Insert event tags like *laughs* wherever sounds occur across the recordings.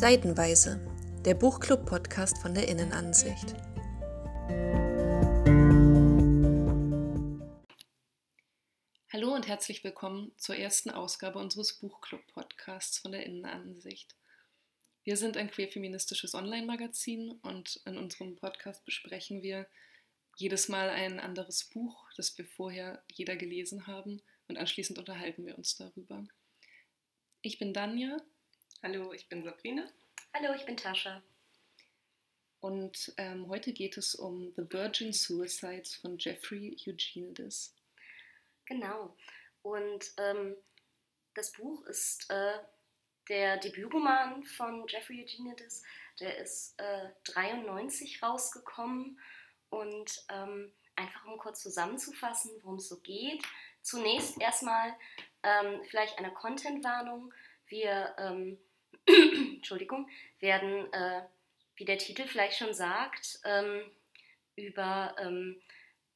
Seitenweise, der Buchclub-Podcast von der Innenansicht. Hallo und herzlich willkommen zur ersten Ausgabe unseres Buchclub-Podcasts von der Innenansicht. Wir sind ein queerfeministisches Online-Magazin und in unserem Podcast besprechen wir jedes Mal ein anderes Buch, das wir vorher jeder gelesen haben und anschließend unterhalten wir uns darüber. Ich bin Danja Hallo, ich bin Sabrina. Hallo, ich bin Tascha. Und ähm, heute geht es um The Virgin Suicides von Jeffrey Eugenides. Genau. Und ähm, das Buch ist äh, der Debütroman von Jeffrey Eugenides. Der ist äh, 93 rausgekommen. Und ähm, einfach um kurz zusammenzufassen, worum es so geht. Zunächst erstmal ähm, vielleicht eine Content-Warnung. Wir ähm, *coughs* Entschuldigung, werden, äh, wie der Titel vielleicht schon sagt, ähm, über ähm,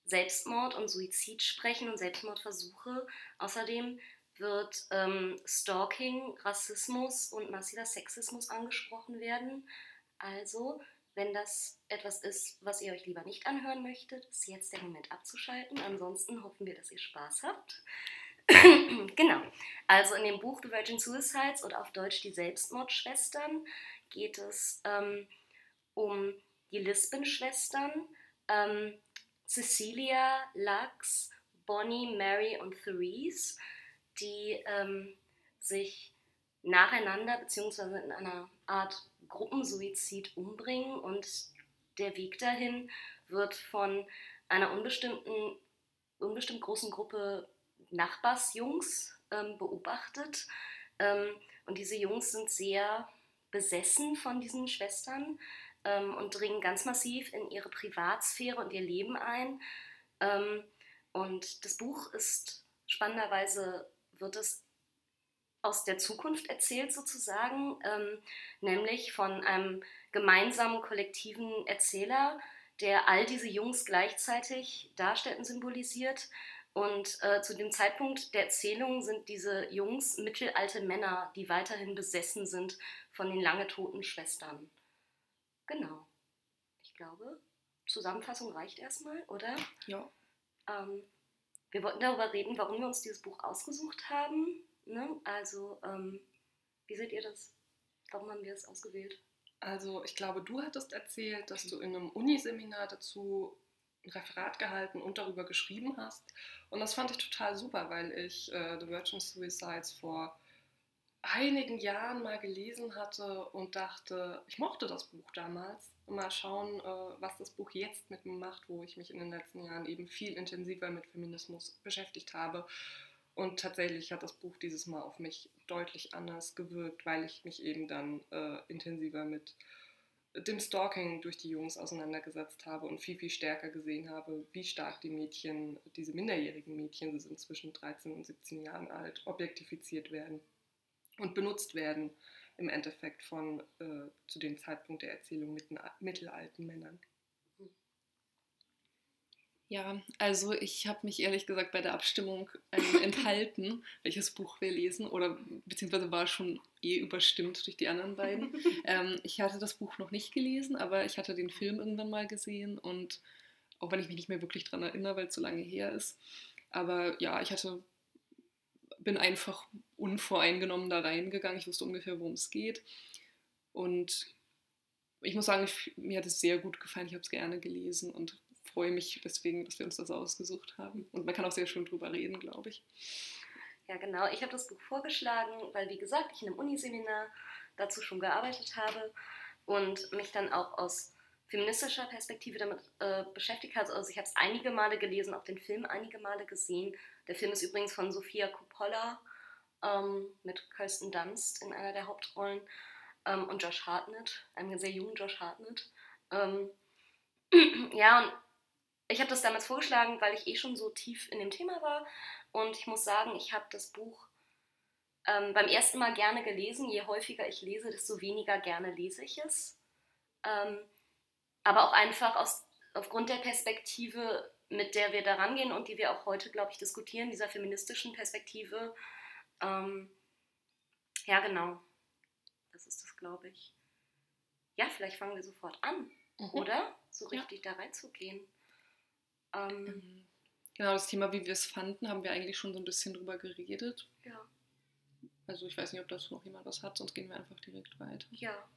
Selbstmord und Suizid sprechen und Selbstmordversuche. Außerdem wird ähm, Stalking, Rassismus und massiver Sexismus angesprochen werden. Also, wenn das etwas ist, was ihr euch lieber nicht anhören möchtet, ist jetzt der Moment abzuschalten. Ansonsten hoffen wir, dass ihr Spaß habt. *clears throat* genau. Also in dem Buch The Virgin Suicides oder auf Deutsch Die Selbstmordschwestern geht es ähm, um die Lisbon-Schwestern, ähm, Cecilia, Lux, Bonnie, Mary und Therese, die ähm, sich nacheinander bzw. in einer Art Gruppensuizid umbringen und der Weg dahin wird von einer unbestimmten, unbestimmt großen Gruppe Nachbarsjungs ähm, beobachtet. Ähm, und diese Jungs sind sehr besessen von diesen Schwestern ähm, und dringen ganz massiv in ihre Privatsphäre und ihr Leben ein. Ähm, und das Buch ist spannenderweise, wird es aus der Zukunft erzählt sozusagen, ähm, nämlich von einem gemeinsamen kollektiven Erzähler, der all diese Jungs gleichzeitig darstellt und symbolisiert und äh, zu dem Zeitpunkt der Erzählung sind diese Jungs mittelalte Männer, die weiterhin besessen sind von den lange toten Schwestern. Genau. Ich glaube, Zusammenfassung reicht erstmal, oder? Ja. Ähm, wir wollten darüber reden, warum wir uns dieses Buch ausgesucht haben. Ne? Also, ähm, wie seht ihr das? Warum haben wir es ausgewählt? Also, ich glaube, du hattest erzählt, dass du in einem Uniseminar dazu ein Referat gehalten und darüber geschrieben hast. Und das fand ich total super, weil ich äh, The Virgin Suicides vor einigen Jahren mal gelesen hatte und dachte, ich mochte das Buch damals. Mal schauen, äh, was das Buch jetzt mit mir macht, wo ich mich in den letzten Jahren eben viel intensiver mit Feminismus beschäftigt habe. Und tatsächlich hat das Buch dieses Mal auf mich deutlich anders gewirkt, weil ich mich eben dann äh, intensiver mit äh, dem Stalking durch die Jungs auseinandergesetzt habe und viel, viel stärker gesehen habe, wie stark die Mädchen, diese minderjährigen Mädchen, sie sind zwischen 13 und 17 Jahren alt, objektifiziert werden und benutzt werden im Endeffekt von äh, zu dem Zeitpunkt der Erzählung mit mittelalten Männern. Ja, also ich habe mich ehrlich gesagt bei der Abstimmung äh, *laughs* enthalten, welches Buch wir lesen, oder beziehungsweise war schon eh überstimmt durch die anderen beiden. *laughs* ähm, ich hatte das Buch noch nicht gelesen, aber ich hatte den Film irgendwann mal gesehen und auch wenn ich mich nicht mehr wirklich daran erinnere, weil es so lange her ist. Aber ja, ich hatte, bin einfach unvoreingenommen da reingegangen. Ich wusste ungefähr, worum es geht. Und ich muss sagen, ich, mir hat es sehr gut gefallen. Ich habe es gerne gelesen und freue mich deswegen, dass wir uns das ausgesucht haben. Und man kann auch sehr schön drüber reden, glaube ich. Ja, genau. Ich habe das Buch vorgeschlagen, weil, wie gesagt, ich in einem Uniseminar dazu schon gearbeitet habe und mich dann auch aus feministischer Perspektive damit äh, beschäftigt habe. Also ich habe es einige Male gelesen, auch den Film einige Male gesehen. Der Film ist übrigens von Sofia Coppola ähm, mit Kirsten Dunst in einer der Hauptrollen ähm, und Josh Hartnett, einem sehr jungen Josh Hartnett. Ähm, *clears throat* ja, und ich habe das damals vorgeschlagen, weil ich eh schon so tief in dem Thema war. Und ich muss sagen, ich habe das Buch ähm, beim ersten Mal gerne gelesen. Je häufiger ich lese, desto weniger gerne lese ich es. Ähm, aber auch einfach aus, aufgrund der Perspektive, mit der wir da rangehen und die wir auch heute, glaube ich, diskutieren, dieser feministischen Perspektive. Ähm, ja, genau. Das ist das glaube ich. Ja, vielleicht fangen wir sofort an, Mhm. oder? So Ja. richtig da reinzugehen. Ähm, Ähm, Genau, das Thema, wie wir es fanden, haben wir eigentlich schon so ein bisschen drüber geredet. ja, Also ich weiß nicht, ob dazu noch jemand was hat, sonst gehen wir einfach direkt weiter. ja.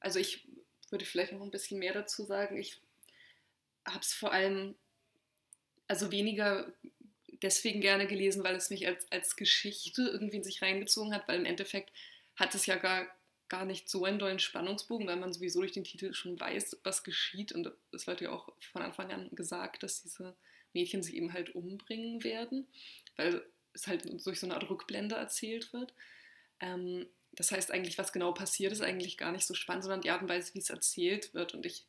Also ich würde vielleicht noch ein bisschen mehr dazu sagen. Ich habe es vor allem, also weniger deswegen gerne gelesen, weil es mich als, als Geschichte irgendwie in sich reingezogen hat, weil im Endeffekt hat es ja gar, gar nicht so einen dollen Spannungsbogen, weil man sowieso durch den Titel schon weiß, was geschieht. Und es wird ja auch von Anfang an gesagt, dass diese Mädchen sich eben halt umbringen werden, weil es halt durch so eine Art Rückblende erzählt wird. Ähm, das heißt eigentlich, was genau passiert, ist eigentlich gar nicht so spannend, sondern die Art und Weise, wie es erzählt wird. Und ich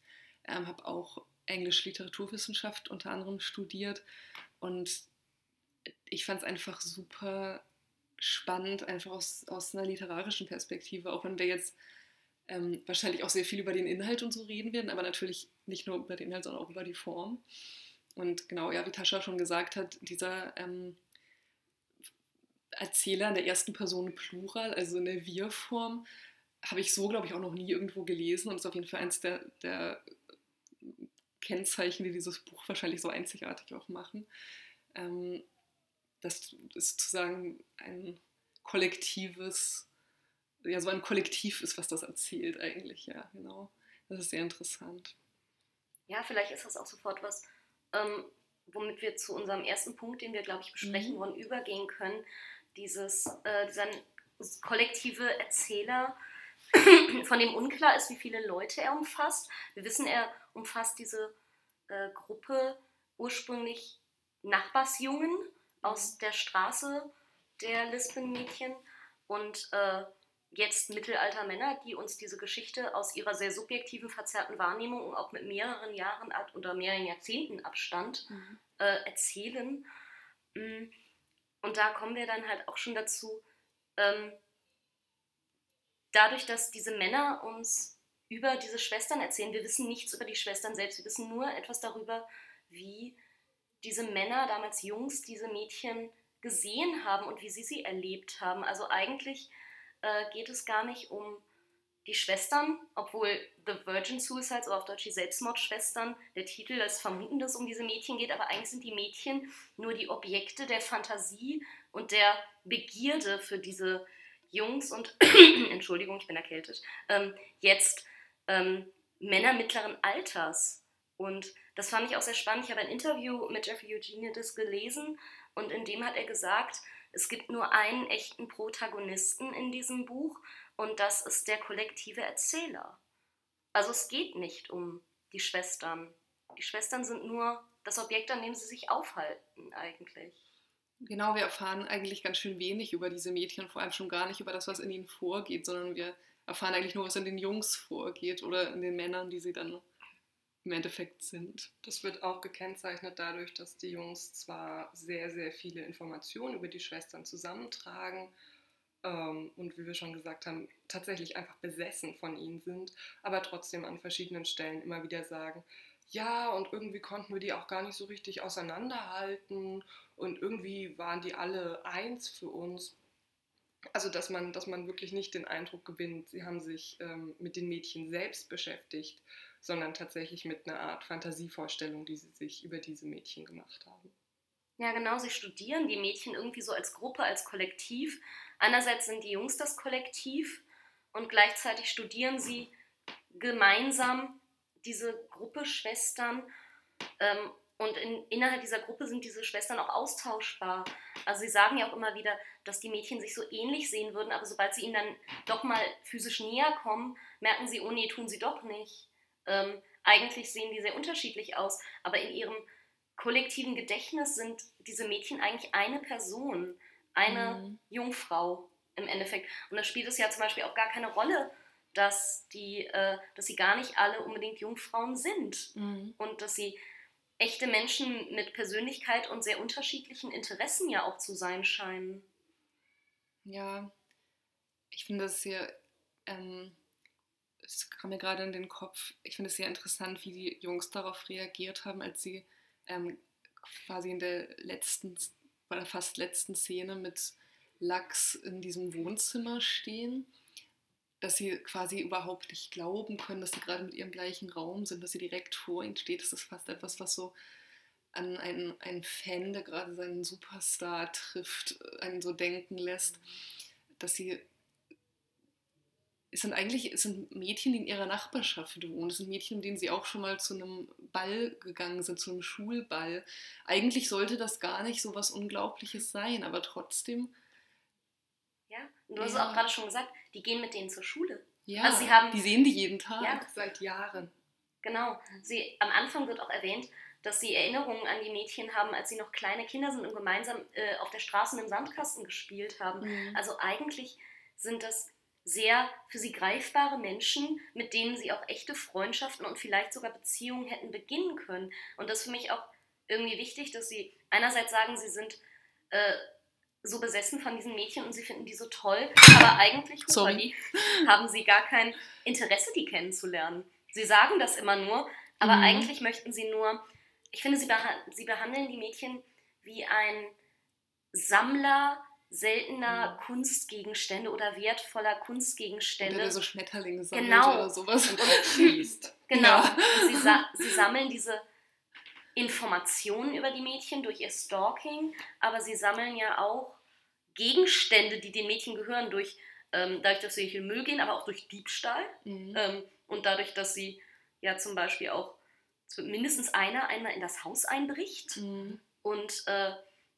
ähm, habe auch Englisch Literaturwissenschaft unter anderem studiert und ich fand es einfach super spannend, einfach aus, aus einer literarischen Perspektive, auch wenn wir jetzt ähm, wahrscheinlich auch sehr viel über den Inhalt und so reden werden, aber natürlich nicht nur über den Inhalt, sondern auch über die Form. Und genau, ja, wie Tascha schon gesagt hat, dieser ähm, Erzähler in der ersten Person Plural, also in der Wir-Form, habe ich so, glaube ich, auch noch nie irgendwo gelesen und ist auf jeden Fall eins der, der Kennzeichen, die dieses Buch wahrscheinlich so einzigartig auch machen. Ähm, das ist sozusagen ein kollektives, ja, so ein Kollektiv ist, was das erzählt eigentlich, ja, genau. Das ist sehr interessant. Ja, vielleicht ist das auch sofort was, ähm, womit wir zu unserem ersten Punkt, den wir, glaube ich, besprechen Mhm. wollen, übergehen können. Dieses, äh, dieser kollektive Erzähler, *clears throat* von dem unklar ist, wie viele Leute er umfasst. Wir wissen, er umfasst diese äh, Gruppe ursprünglich Nachbarsjungen aus der Straße der Lisbon-Mädchen und äh, jetzt Mittelaltermänner, die uns diese Geschichte aus ihrer sehr subjektiven, verzerrten Wahrnehmung und auch mit mehreren Jahren Ab- oder mehreren Jahrzehnten Abstand äh, erzählen. Mm, Und da kommen wir dann halt auch schon dazu, ähm, dadurch, dass diese Männer uns über diese Schwestern erzählen, wir wissen nichts über die Schwestern selbst, wir wissen nur etwas darüber, wie diese Männer, damals Jungs, diese Mädchen gesehen haben und wie sie sie erlebt haben. Also eigentlich äh, geht es gar nicht um die Schwestern, obwohl The Virgin Suicides oder auf Deutsch die Selbstmordschwestern, der Titel lässt vermuten, dass es um diese Mädchen geht, aber eigentlich sind die Mädchen nur die Objekte der Fantasie und der Begierde für diese Jungs und, *clears throat* Entschuldigung, ich bin erkältet, ähm, jetzt ähm, Männer mittleren Alters. Und das fand ich auch sehr spannend. Ich habe ein Interview mit Jeffrey Eugenides gelesen und in dem hat er gesagt, es gibt nur einen echten Protagonisten in diesem Buch und das ist der kollektive Erzähler. Also es geht nicht um die Schwestern. Die Schwestern sind nur das Objekt, an dem sie sich aufhalten eigentlich. Genau, wir erfahren eigentlich ganz schön wenig über diese Mädchen, vor allem schon gar nicht über das, was in ihnen vorgeht, sondern wir erfahren eigentlich nur, was in den Jungs vorgeht oder in den Männern, die sie dann im Endeffekt sind. Das wird auch gekennzeichnet dadurch, dass die Jungs zwar sehr, sehr viele Informationen über die Schwestern zusammentragen ähm, und wie wir schon gesagt haben, tatsächlich einfach besessen von ihnen sind, aber trotzdem an verschiedenen Stellen immer wieder sagen, ja, und irgendwie konnten wir die auch gar nicht so richtig auseinanderhalten und irgendwie waren die alle eins für uns. Also, dass man, dass man wirklich nicht den Eindruck gewinnt, sie haben sich ähm, mit den Mädchen selbst beschäftigt, sondern tatsächlich mit einer Art Fantasievorstellung, die sie sich über diese Mädchen gemacht haben. Ja, genau, sie studieren die Mädchen irgendwie so als Gruppe, als Kollektiv. Einerseits sind die Jungs das Kollektiv und gleichzeitig studieren sie gemeinsam diese Gruppe Schwestern. Ähm, und in, innerhalb dieser Gruppe sind diese Schwestern auch austauschbar. Also sie sagen ja auch immer wieder, dass die Mädchen sich so ähnlich sehen würden, aber sobald sie ihnen dann doch mal physisch näher kommen, merken sie, oh nee, tun sie doch nicht. Ähm, eigentlich sehen die sehr unterschiedlich aus, aber in ihrem kollektiven Gedächtnis sind diese Mädchen eigentlich eine Person, eine Mhm. Jungfrau im Endeffekt. Und da spielt es ja zum Beispiel auch gar keine Rolle, dass, die, äh, dass sie gar nicht alle unbedingt Jungfrauen sind und dass sie echte Menschen mit Persönlichkeit und sehr unterschiedlichen Interessen ja auch zu sein scheinen. Ja, ich finde das sehr, ähm, es kam mir gerade in den Kopf, ich finde es sehr interessant, wie die Jungs darauf reagiert haben, als sie ähm, quasi in der letzten, oder fast letzten Szene mit Lachs in diesem Wohnzimmer stehen. dass sie quasi überhaupt nicht glauben können, dass sie gerade mit ihrem gleichen Raum sind, dass sie direkt vor ihnen steht. Das ist fast etwas, was so an einen, einen Fan, der gerade seinen Superstar trifft, einen so denken lässt, dass sie es sind eigentlich es sind Mädchen, die in ihrer Nachbarschaft wohnen. Es sind Mädchen, mit denen sie auch schon mal zu einem Ball gegangen sind, zu einem Schulball. Eigentlich sollte das gar nicht so was Unglaubliches sein, aber trotzdem. Ja, und du hast ja. auch gerade schon gesagt, die gehen mit denen zur Schule. Ja, also sie haben, die sehen die jeden Tag. Ja, seit Jahren. Genau. Sie, am Anfang wird auch erwähnt, dass sie Erinnerungen an die Mädchen haben, als sie noch kleine Kinder sind und gemeinsam äh, auf der Straße im Sandkasten gespielt haben. Mhm. Also eigentlich sind das sehr für sie greifbare Menschen, mit denen sie auch echte Freundschaften und vielleicht sogar Beziehungen hätten beginnen können. Und das ist für mich auch irgendwie wichtig, dass sie einerseits sagen, sie sind äh, so besessen von diesen Mädchen und sie finden die so toll, aber eigentlich Sorry. haben sie gar kein Interesse, die kennenzulernen. Sie sagen das immer nur, aber mhm. eigentlich möchten sie nur, ich finde, sie, beha sie behandeln die Mädchen wie ein Sammler seltener mhm. Kunstgegenstände oder wertvoller Kunstgegenstände. Oder der so Schmetterlinge sammelt genau. oder sowas. Und, und *laughs* genau. Ja. Und sie, sa sie sammeln diese Informationen über die Mädchen durch ihr Stalking, aber sie sammeln ja auch Gegenstände, die den Mädchen gehören, durch, ähm, dadurch, dass sie hier Müll gehen, aber auch durch Diebstahl. Mhm. Ähm, und dadurch, dass sie ja zum Beispiel auch mindestens einer einmal in das Haus einbricht mhm. und äh,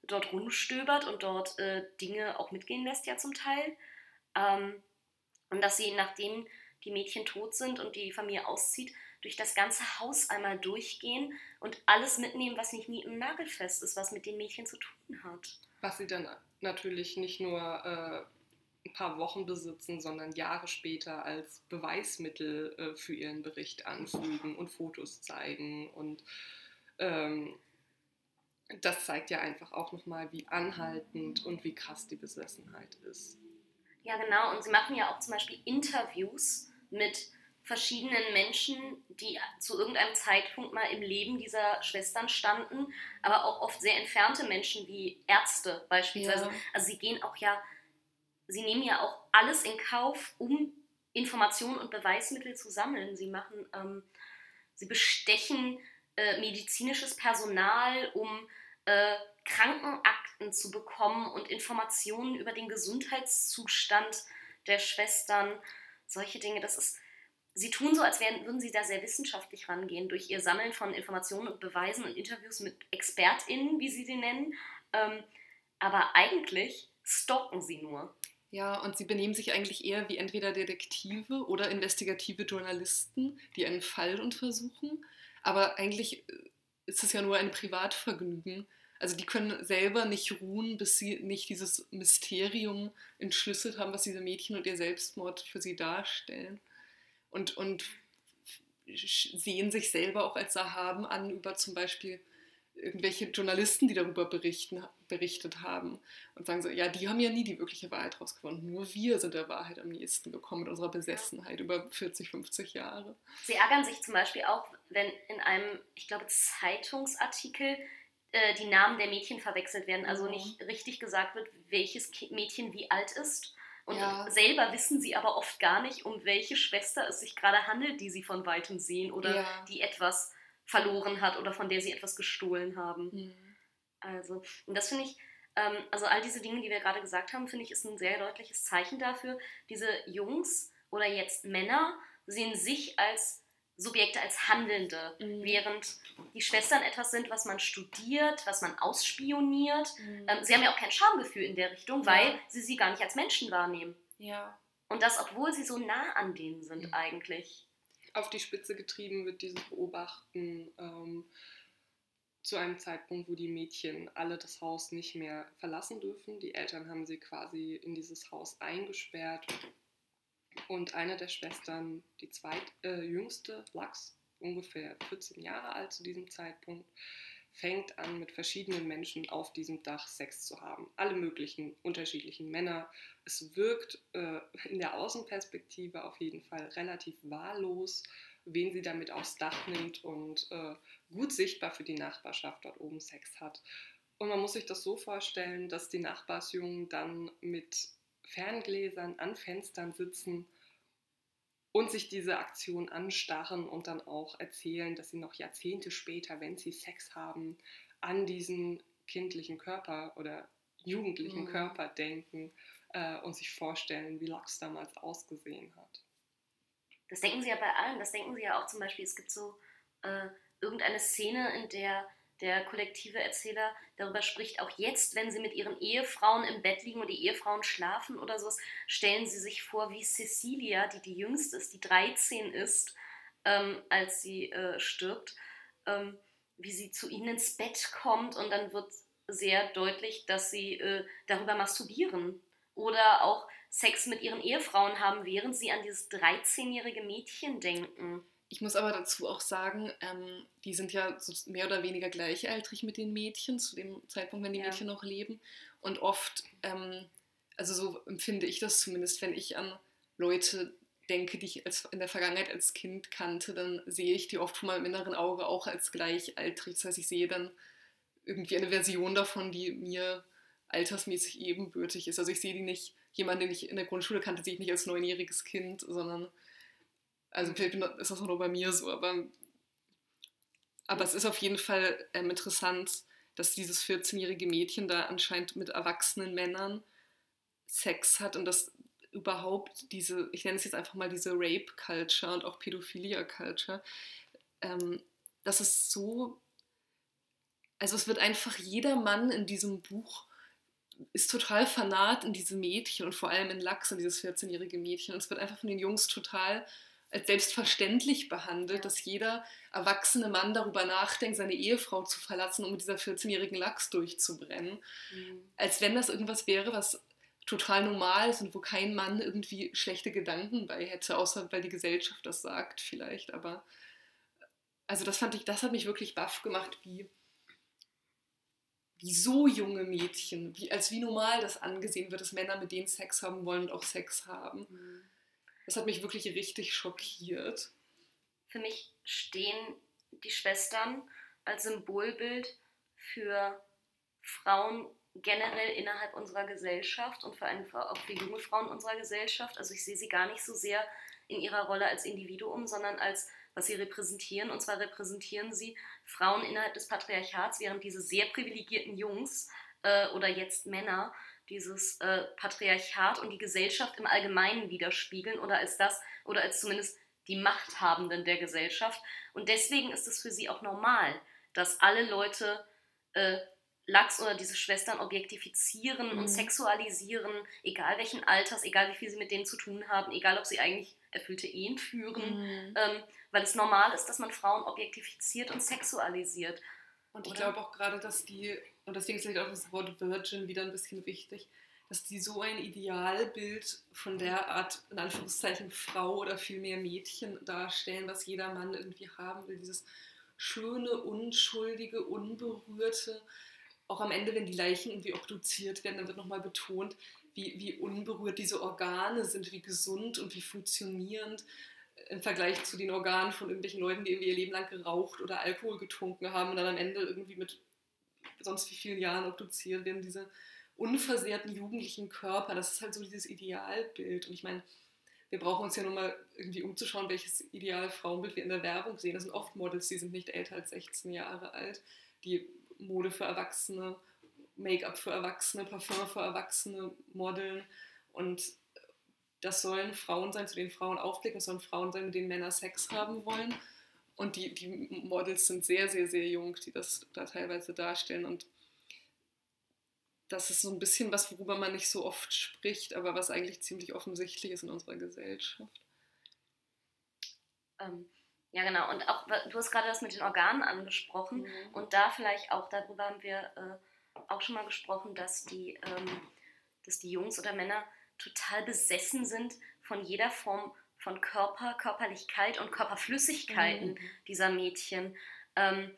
dort rumstöbert und dort äh, Dinge auch mitgehen lässt, ja zum Teil. Ähm, und dass sie, nachdem die Mädchen tot sind und die Familie auszieht, durch das ganze Haus einmal durchgehen und alles mitnehmen, was nicht nie im Nagelfest ist, was mit den Mädchen zu tun hat. Was sie dann natürlich nicht nur äh, ein paar Wochen besitzen, sondern Jahre später als Beweismittel äh, für ihren Bericht anfügen und Fotos zeigen und ähm, das zeigt ja einfach auch nochmal, wie anhaltend und wie krass die Besessenheit ist. Ja, genau. Und sie machen ja auch zum Beispiel Interviews mit verschiedenen Menschen, die zu irgendeinem Zeitpunkt mal im Leben dieser Schwestern standen, aber auch oft sehr entfernte Menschen wie Ärzte beispielsweise. Ja. Also sie gehen auch ja, sie nehmen ja auch alles in Kauf, um Informationen und Beweismittel zu sammeln. Sie machen, ähm, sie bestechen äh, medizinisches Personal, um äh, Krankenakten zu bekommen und Informationen über den Gesundheitszustand der Schwestern. Solche Dinge, das ist. Sie tun so, als wären, würden sie da sehr wissenschaftlich rangehen, durch ihr Sammeln von Informationen und Beweisen und Interviews mit ExpertInnen, wie sie sie nennen. Ähm, aber eigentlich stalken sie nur. Ja, und sie benehmen sich eigentlich eher wie entweder Detektive oder investigative Journalisten, die einen Fall untersuchen. Aber eigentlich äh, ist es ja nur ein Privatvergnügen. Also die können selber nicht ruhen, bis sie nicht dieses Mysterium entschlüsselt haben, was diese Mädchen und ihr Selbstmord für sie darstellen. Und, und sehen sich selber auch als Erhaben an über zum Beispiel irgendwelche Journalisten, die darüber berichten, berichtet haben und sagen so, ja, die haben ja nie die wirkliche Wahrheit rausgefunden. Nur wir sind der Wahrheit am nächsten gekommen mit unserer Besessenheit über 40, 50 Jahre. Sie ärgern sich zum Beispiel auch, wenn in einem, ich glaube, Zeitungsartikel äh, die Namen der Mädchen verwechselt werden, also mhm. nicht richtig gesagt wird, welches Mädchen wie alt ist. Und ja. selber wissen sie aber oft gar nicht, um welche Schwester es sich gerade handelt, die sie von weitem sehen oder ja. die etwas verloren hat oder von der sie etwas gestohlen haben. Mhm. Also, und das finde ich, ähm, also all diese Dinge, die wir gerade gesagt haben, finde ich, ist ein sehr deutliches Zeichen dafür. Diese Jungs oder jetzt Männer sehen sich als Subjekte, als Handelnde, mhm. während die Schwestern etwas sind, was man studiert, was man ausspioniert. Mhm. Ähm, sie haben ja auch kein Schamgefühl in der Richtung, ja. weil sie sie gar nicht als Menschen wahrnehmen. Ja. Und das, obwohl sie so nah an denen sind mhm. eigentlich auf die Spitze getrieben wird dieses Beobachten ähm, zu einem Zeitpunkt, wo die Mädchen alle das Haus nicht mehr verlassen dürfen. Die Eltern haben sie quasi in dieses Haus eingesperrt. Und eine der Schwestern, die zweitjüngste, äh, Lachs, ungefähr 14 Jahre alt zu diesem Zeitpunkt, fängt an, mit verschiedenen Menschen auf diesem Dach Sex zu haben. Alle möglichen unterschiedlichen Männer. Es wirkt äh, in der Außenperspektive auf jeden Fall relativ wahllos, wen sie damit aufs Dach nimmt und äh, gut sichtbar für die Nachbarschaft dort oben Sex hat. Und man muss sich das so vorstellen, dass die Nachbarsjungen dann mit Ferngläsern an Fenstern sitzen und sich diese Aktion anstarren und dann auch erzählen, dass sie noch Jahrzehnte später, wenn sie Sex haben, an diesen kindlichen Körper oder jugendlichen mhm. Körper denken äh, und sich vorstellen, wie Lux damals ausgesehen hat. Das denken sie ja bei allen. Das denken sie ja auch zum Beispiel, es gibt so äh, irgendeine Szene, in der der kollektive Erzähler darüber spricht, auch jetzt, wenn sie mit ihren Ehefrauen im Bett liegen und die Ehefrauen schlafen oder sowas, stellen sie sich vor, wie Cecilia, die die jüngste ist, die 13 ist, ähm, als sie äh, stirbt, ähm, wie sie zu ihnen ins Bett kommt und dann wird sehr deutlich, dass sie äh, darüber masturbieren oder auch Sex mit ihren Ehefrauen haben, während sie an dieses 13-jährige Mädchen denken. Ich muss aber dazu auch sagen, ähm, die sind ja so mehr oder weniger gleichaltrig mit den Mädchen, zu dem Zeitpunkt, wenn die ja. Mädchen noch leben. Und oft, ähm, also so empfinde ich das zumindest, wenn ich an Leute denke, die ich als, in der Vergangenheit als Kind kannte, dann sehe ich die oft von meinem inneren Auge auch als gleichaltrig. Das heißt, ich sehe dann irgendwie eine Version davon, die mir altersmäßig ebenbürtig ist. Also ich sehe die nicht, jemand, den ich in der Grundschule kannte, sehe ich nicht als neunjähriges Kind, sondern also vielleicht ist das auch nur bei mir so, aber, aber es ist auf jeden Fall ähm, interessant, dass dieses 14-jährige Mädchen da anscheinend mit erwachsenen Männern Sex hat und dass überhaupt diese, ich nenne es jetzt einfach mal diese Rape-Culture und auch Pädophilia-Culture, ähm, das ist so, also es wird einfach jeder Mann in diesem Buch ist total fanat in diese Mädchen und vor allem in Lachs, in dieses 14-jährige Mädchen. Und es wird einfach von den Jungs total als selbstverständlich behandelt, ja. dass jeder erwachsene Mann darüber nachdenkt, seine Ehefrau zu verlassen, um mit dieser 14-jährigen Lachs durchzubrennen. Mhm. Als wenn das irgendwas wäre, was total normal ist und wo kein Mann irgendwie schlechte Gedanken bei hätte, außer weil die Gesellschaft das sagt vielleicht. Aber also das fand ich, das hat mich wirklich baff gemacht, wie, wie so junge Mädchen, wie, als wie normal das angesehen wird, dass Männer mit denen Sex haben wollen und auch Sex haben. Mhm. Das hat mich wirklich richtig schockiert. Für mich stehen die Schwestern als Symbolbild für Frauen generell innerhalb unserer Gesellschaft und vor allem auch für junge Frauen unserer Gesellschaft. Also ich sehe sie gar nicht so sehr in ihrer Rolle als Individuum, sondern als was sie repräsentieren. Und zwar repräsentieren sie Frauen innerhalb des Patriarchats, während diese sehr privilegierten Jungs äh, oder jetzt Männer dieses äh, Patriarchat und die Gesellschaft im Allgemeinen widerspiegeln oder als das oder als zumindest die Machthabenden der Gesellschaft. Und deswegen ist es für sie auch normal, dass alle Leute äh, Lachs oder diese Schwestern objektifizieren mhm. und sexualisieren, egal welchen Alters, egal wie viel sie mit denen zu tun haben, egal ob sie eigentlich erfüllte Ehen führen, mhm. ähm, weil es normal ist, dass man Frauen objektifiziert und sexualisiert. Und ich glaube auch gerade, dass die und deswegen ist vielleicht auch das Wort Virgin wieder ein bisschen wichtig, dass die so ein Idealbild von der Art, in Anführungszeichen, Frau oder vielmehr Mädchen darstellen, was jeder Mann irgendwie haben will. Dieses schöne, unschuldige, unberührte. Auch am Ende, wenn die Leichen irgendwie obduziert werden, dann wird nochmal betont, wie, wie unberührt diese Organe sind, wie gesund und wie funktionierend im Vergleich zu den Organen von irgendwelchen Leuten, die irgendwie ihr Leben lang geraucht oder Alkohol getrunken haben und dann am Ende irgendwie mit sonst wie vielen Jahren obduziert werden, diese unversehrten jugendlichen Körper. Das ist halt so dieses Idealbild. Und ich meine, wir brauchen uns ja nur mal irgendwie umzuschauen, welches ideale Frauenbild wir in der Werbung sehen. Das sind oft Models, die sind nicht älter als 16 Jahre alt, die Mode für Erwachsene, Make-up für Erwachsene, Parfum für Erwachsene modeln. Und das sollen Frauen sein, zu denen Frauen aufblicken, das sollen Frauen sein, mit denen Männer Sex haben wollen. Und die, die Models sind sehr, sehr, sehr jung, die das da teilweise darstellen. Und das ist so ein bisschen was, worüber man nicht so oft spricht, aber was eigentlich ziemlich offensichtlich ist in unserer Gesellschaft. Ähm, ja, genau. Und auch, du hast gerade das mit den Organen angesprochen. Mhm. Und da vielleicht auch, darüber haben wir äh, auch schon mal gesprochen, dass die, ähm, dass die Jungs oder Männer total besessen sind von jeder Form von Körper, Körperlichkeit und Körperflüssigkeiten mhm. dieser Mädchen. Ähm,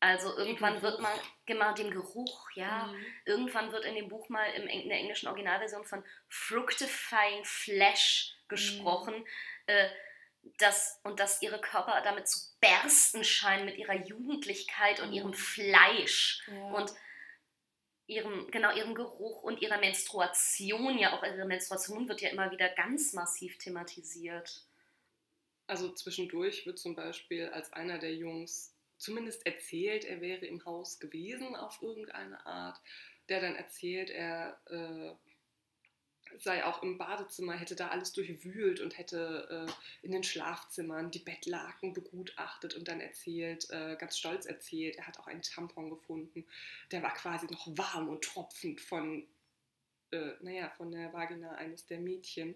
also irgendwann wird mal, genau, dem Geruch, ja. Mhm. Irgendwann wird in dem Buch mal im, in der englischen Originalversion von fructifying flesh gesprochen. Mhm. Äh, dass, und dass ihre Körper damit zu bersten scheinen mit ihrer Jugendlichkeit und ihrem mhm. Fleisch. Ja. Und ihrem, genau, ihrem Geruch und ihrer Menstruation, ja auch ihre Menstruation wird ja immer wieder ganz massiv thematisiert. Also zwischendurch wird zum Beispiel als einer der Jungs zumindest erzählt, er wäre im Haus gewesen auf irgendeine Art, der dann erzählt, er äh, sei auch im Badezimmer, hätte da alles durchwühlt und hätte äh, in den Schlafzimmern die Bettlaken begutachtet und dann erzählt, äh, ganz stolz erzählt, er hat auch einen Tampon gefunden, der war quasi noch warm und tropfend von, äh, naja, von der Vagina eines der Mädchen.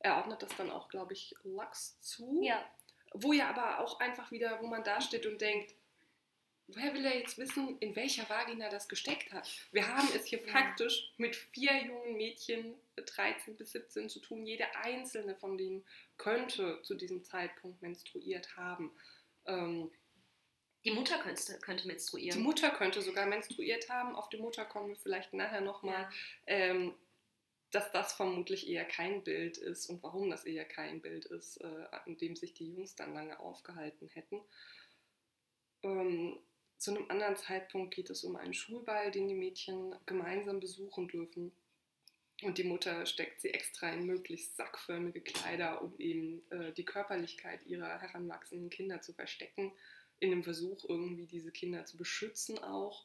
Er ordnet das dann auch, glaube ich, Lachs zu. Ja. Wo ja aber auch einfach wieder, wo man da steht und denkt, woher will er jetzt wissen, in welcher Vagina das gesteckt hat? Wir haben es hier Ja. faktisch mit vier jungen Mädchen, 13 bis 17, zu tun. Jede einzelne von denen könnte zu diesem Zeitpunkt menstruiert haben. Ähm, Die Mutter könnte, könnte menstruieren. die Mutter könnte sogar menstruiert haben. Auf die Mutter kommen wir vielleicht nachher nochmal. ja. Ähm, dass das vermutlich eher kein Bild ist und warum das eher kein Bild ist, äh, an dem sich die Jungs dann lange aufgehalten hätten. Ähm, zu einem anderen Zeitpunkt geht es um einen Schulball, den die Mädchen gemeinsam besuchen dürfen. Und die Mutter steckt sie extra in möglichst sackförmige Kleider, um eben äh, die Körperlichkeit ihrer heranwachsenden Kinder zu verstecken, in dem Versuch, irgendwie diese Kinder zu beschützen auch.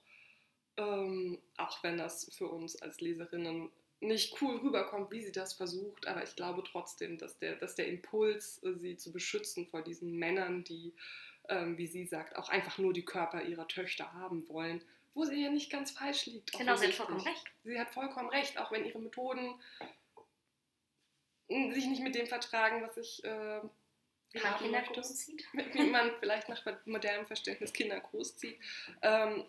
Ähm, auch wenn das für uns als Leserinnen nicht cool rüberkommt, wie sie das versucht, aber ich glaube trotzdem, dass der, dass der Impuls, äh, sie zu beschützen vor diesen Männern, die, ähm, wie sie sagt, auch einfach nur die Körper ihrer Töchter haben wollen, wo sie ja nicht ganz falsch liegt. Genau, sie hat vollkommen recht. Sie hat vollkommen recht, auch wenn ihre Methoden sich nicht mit dem vertragen, was ich äh, Wie man Kinder möchte großzieht. *laughs* wie man vielleicht nach modernem Verständnis Kinder großzieht. Ähm,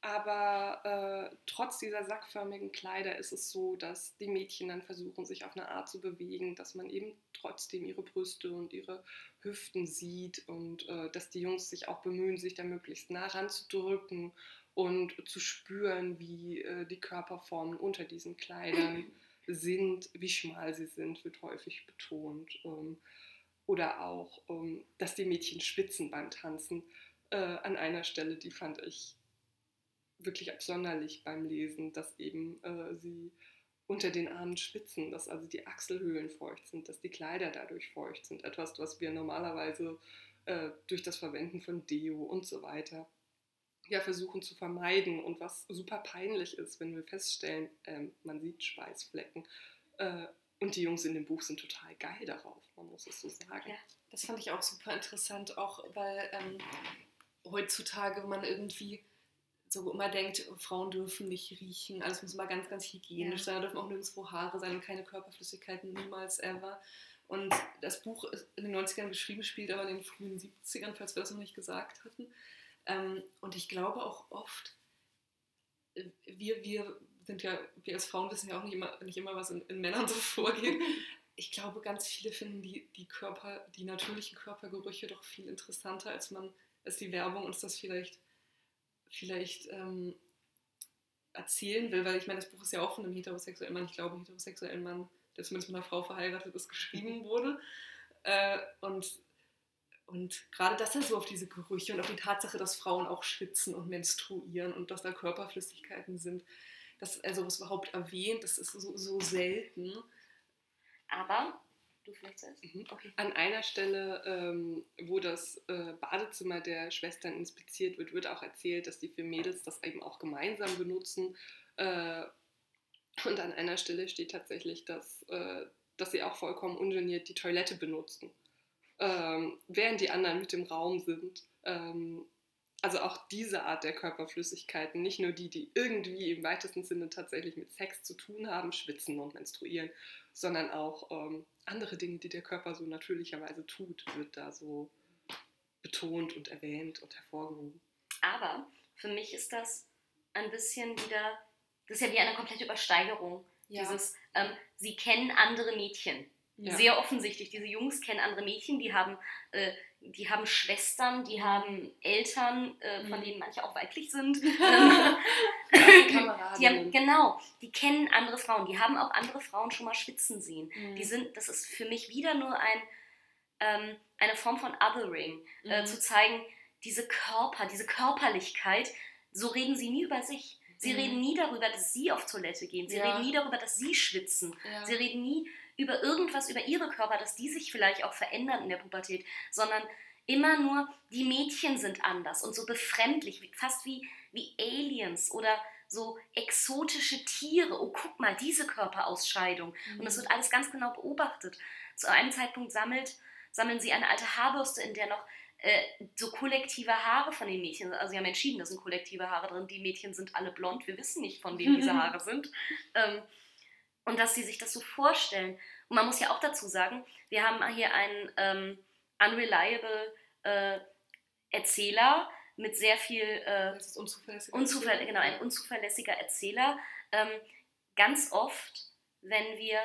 aber äh, trotz dieser sackförmigen Kleider ist es so, dass die Mädchen dann versuchen, sich auf eine Art zu bewegen, dass man eben trotzdem ihre Brüste und ihre Hüften sieht und äh, dass die Jungs sich auch bemühen, sich da möglichst nah ranzudrücken und zu spüren, wie äh, die Körperformen unter diesen Kleidern *clears throat* sind, wie schmal sie sind, wird häufig betont. Ähm, oder auch, ähm, dass die Mädchen schwitzen beim Tanzen. Äh, an einer Stelle, die fand ich wirklich absonderlich beim Lesen, dass eben äh, sie unter den Armen schwitzen, dass also die Achselhöhlen feucht sind, dass die Kleider dadurch feucht sind. Etwas, was wir normalerweise äh, durch das Verwenden von Deo und so weiter ja versuchen zu vermeiden und was super peinlich ist, wenn wir feststellen, ähm, man sieht Schweißflecken. Äh, und die Jungs in dem Buch sind total geil darauf, man muss es so sagen. Ja. Das fand ich auch super interessant, auch weil ähm, heutzutage man irgendwie so immer denkt, Frauen dürfen nicht riechen, alles muss immer ganz, ganz hygienisch Ja. sein, da dürfen auch nirgendwo Haare sein und keine Körperflüssigkeiten, niemals ever. Und das Buch ist in den 90ern geschrieben, spielt aber in den frühen 70ern, falls wir das noch nicht gesagt hatten. Ähm, und ich glaube auch oft, äh, wir, wir sind ja, wir als Frauen wissen ja auch nicht immer, nicht immer was in, in Männern so vorgeht. *laughs* Ich glaube, ganz viele finden die, die Körper, die natürlichen Körpergerüche doch viel interessanter, als man, als die Werbung uns das vielleicht, vielleicht ähm, erzählen will, weil ich meine, das Buch ist ja auch von einem heterosexuellen Mann, ich glaube, einem heterosexuellen Mann, der zumindest mit einer Frau verheiratet ist, geschrieben wurde. Äh, und und gerade das ist so auf diese Gerüche und auf die Tatsache, dass Frauen auch schwitzen und menstruieren und dass da Körperflüssigkeiten sind, dass also was überhaupt erwähnt, das ist so, so selten. Aber, du vielleicht zuerst? Mhm. Okay. An einer Stelle, ähm, wo das äh, Badezimmer der Schwestern inspiziert wird, wird auch erzählt, dass die vier Mädels das eben auch gemeinsam benutzen. Äh, und an einer Stelle steht tatsächlich, dass, äh, dass sie auch vollkommen ungeniert die Toilette benutzen, ähm, während die anderen mit im Raum sind. Ähm, also auch diese Art der Körperflüssigkeiten, nicht nur die, die irgendwie im weitesten Sinne tatsächlich mit Sex zu tun haben, schwitzen und menstruieren, sondern auch ähm, andere Dinge, die der Körper so natürlicherweise tut, wird da so betont und erwähnt und hervorgehoben. Aber für mich ist das ein bisschen wieder, das ist ja wie eine komplette Übersteigerung. Dieses, ähm, sie kennen andere Mädchen. Ja. Sehr offensichtlich, diese Jungs kennen andere Mädchen, die haben, äh, die haben Schwestern, die haben Eltern, äh, von Mhm. denen manche auch weiblich sind. Kameradinnen. *laughs* die haben, genau, die kennen andere Frauen, die haben auch andere Frauen schon mal schwitzen sehen. Mhm. Die sind, das ist für mich wieder nur ein, ähm, eine Form von Othering, äh, Mhm. zu zeigen, diese Körper, diese Körperlichkeit, so reden sie nie über sich. Sie Mhm. reden nie darüber, dass sie auf Toilette gehen. Sie Ja. reden nie darüber, dass sie schwitzen. ja. Sie reden nie über irgendwas, über ihre Körper, dass die sich vielleicht auch verändern in der Pubertät, sondern immer nur, die Mädchen sind anders und so befremdlich, fast wie, wie Aliens oder so exotische Tiere. Oh, guck mal, diese Körperausscheidung. Mhm. Und das wird alles ganz genau beobachtet. Zu einem Zeitpunkt sammelt, sammeln sie eine alte Haarbürste, in der noch äh, so kollektive Haare von den Mädchen sind. Also sie haben entschieden, da sind kollektive Haare drin. Die Mädchen sind alle blond. Wir wissen nicht, von wem diese Haare *laughs* sind. Ähm, und dass sie sich das so vorstellen. Und man muss ja auch dazu sagen, wir haben hier einen ähm, unreliable äh, Erzähler mit sehr viel äh, unzuverlässiger, unzuver genau, ein unzuverlässiger Erzähler. Ähm, ganz oft, wenn wir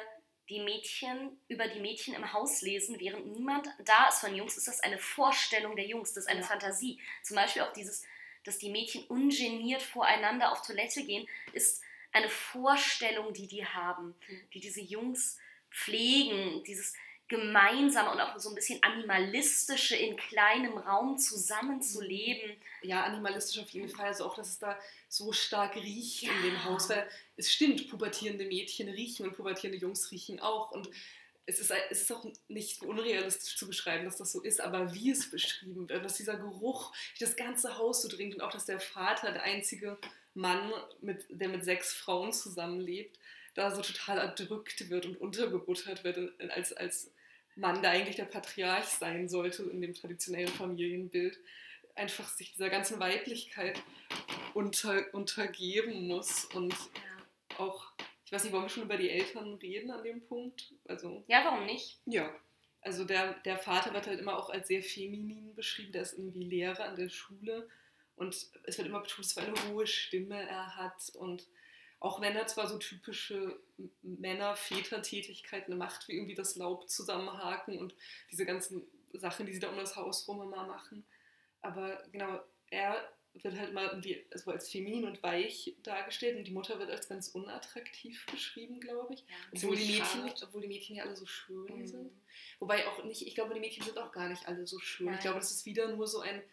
die Mädchen über die Mädchen im Haus lesen, während niemand da ist von Jungs, ist das eine Vorstellung der Jungs, das ist eine ja. Fantasie. Zum Beispiel auch dieses, dass die Mädchen ungeniert voreinander auf Toilette gehen, ist eine Vorstellung, die die haben, mhm. die diese Jungs pflegen, dieses gemeinsame und auch so ein bisschen animalistische in kleinem Raum zusammenzuleben. Ja, animalistisch auf jeden Fall. Also auch, dass es da so stark riecht ja. in dem Haus. Weil es stimmt, pubertierende Mädchen riechen und pubertierende Jungs riechen auch. Und es ist, es ist auch nicht unrealistisch zu beschreiben, dass das so ist, aber wie es beschrieben wird, dass dieser Geruch das ganze Haus so dringt und auch, dass der Vater, der einzige Mann, mit, der mit sechs Frauen zusammenlebt, da so total erdrückt wird und untergebuttert wird als, als Mann, der eigentlich der Patriarch sein sollte in dem traditionellen Familienbild, einfach sich dieser ganzen Weiblichkeit unter, untergeben muss und ja. auch, ich weiß nicht, wollen wir schon über die Eltern reden an dem Punkt? Also, ja, warum nicht? Ja. Also der, der Vater wird halt immer auch als sehr feminin beschrieben, der ist irgendwie Lehrer an der Schule und es wird immer betont, was für eine hohe Stimme er hat und auch wenn er zwar so typische Männer-Väter-Tätigkeiten macht, wie irgendwie das Laub zusammenhaken und diese ganzen Sachen, die sie da um das Haus rum immer machen. Aber genau, er wird halt immer irgendwie also als feminin und weich dargestellt und die Mutter wird als ganz unattraktiv beschrieben, glaube ich. Ja, obwohl, die Mädchen, obwohl die Mädchen ja alle so schön mhm. sind. Wobei auch nicht, ich glaube, die Mädchen sind auch gar nicht alle so schön. Nein. Ich glaube, das ist wieder nur so ein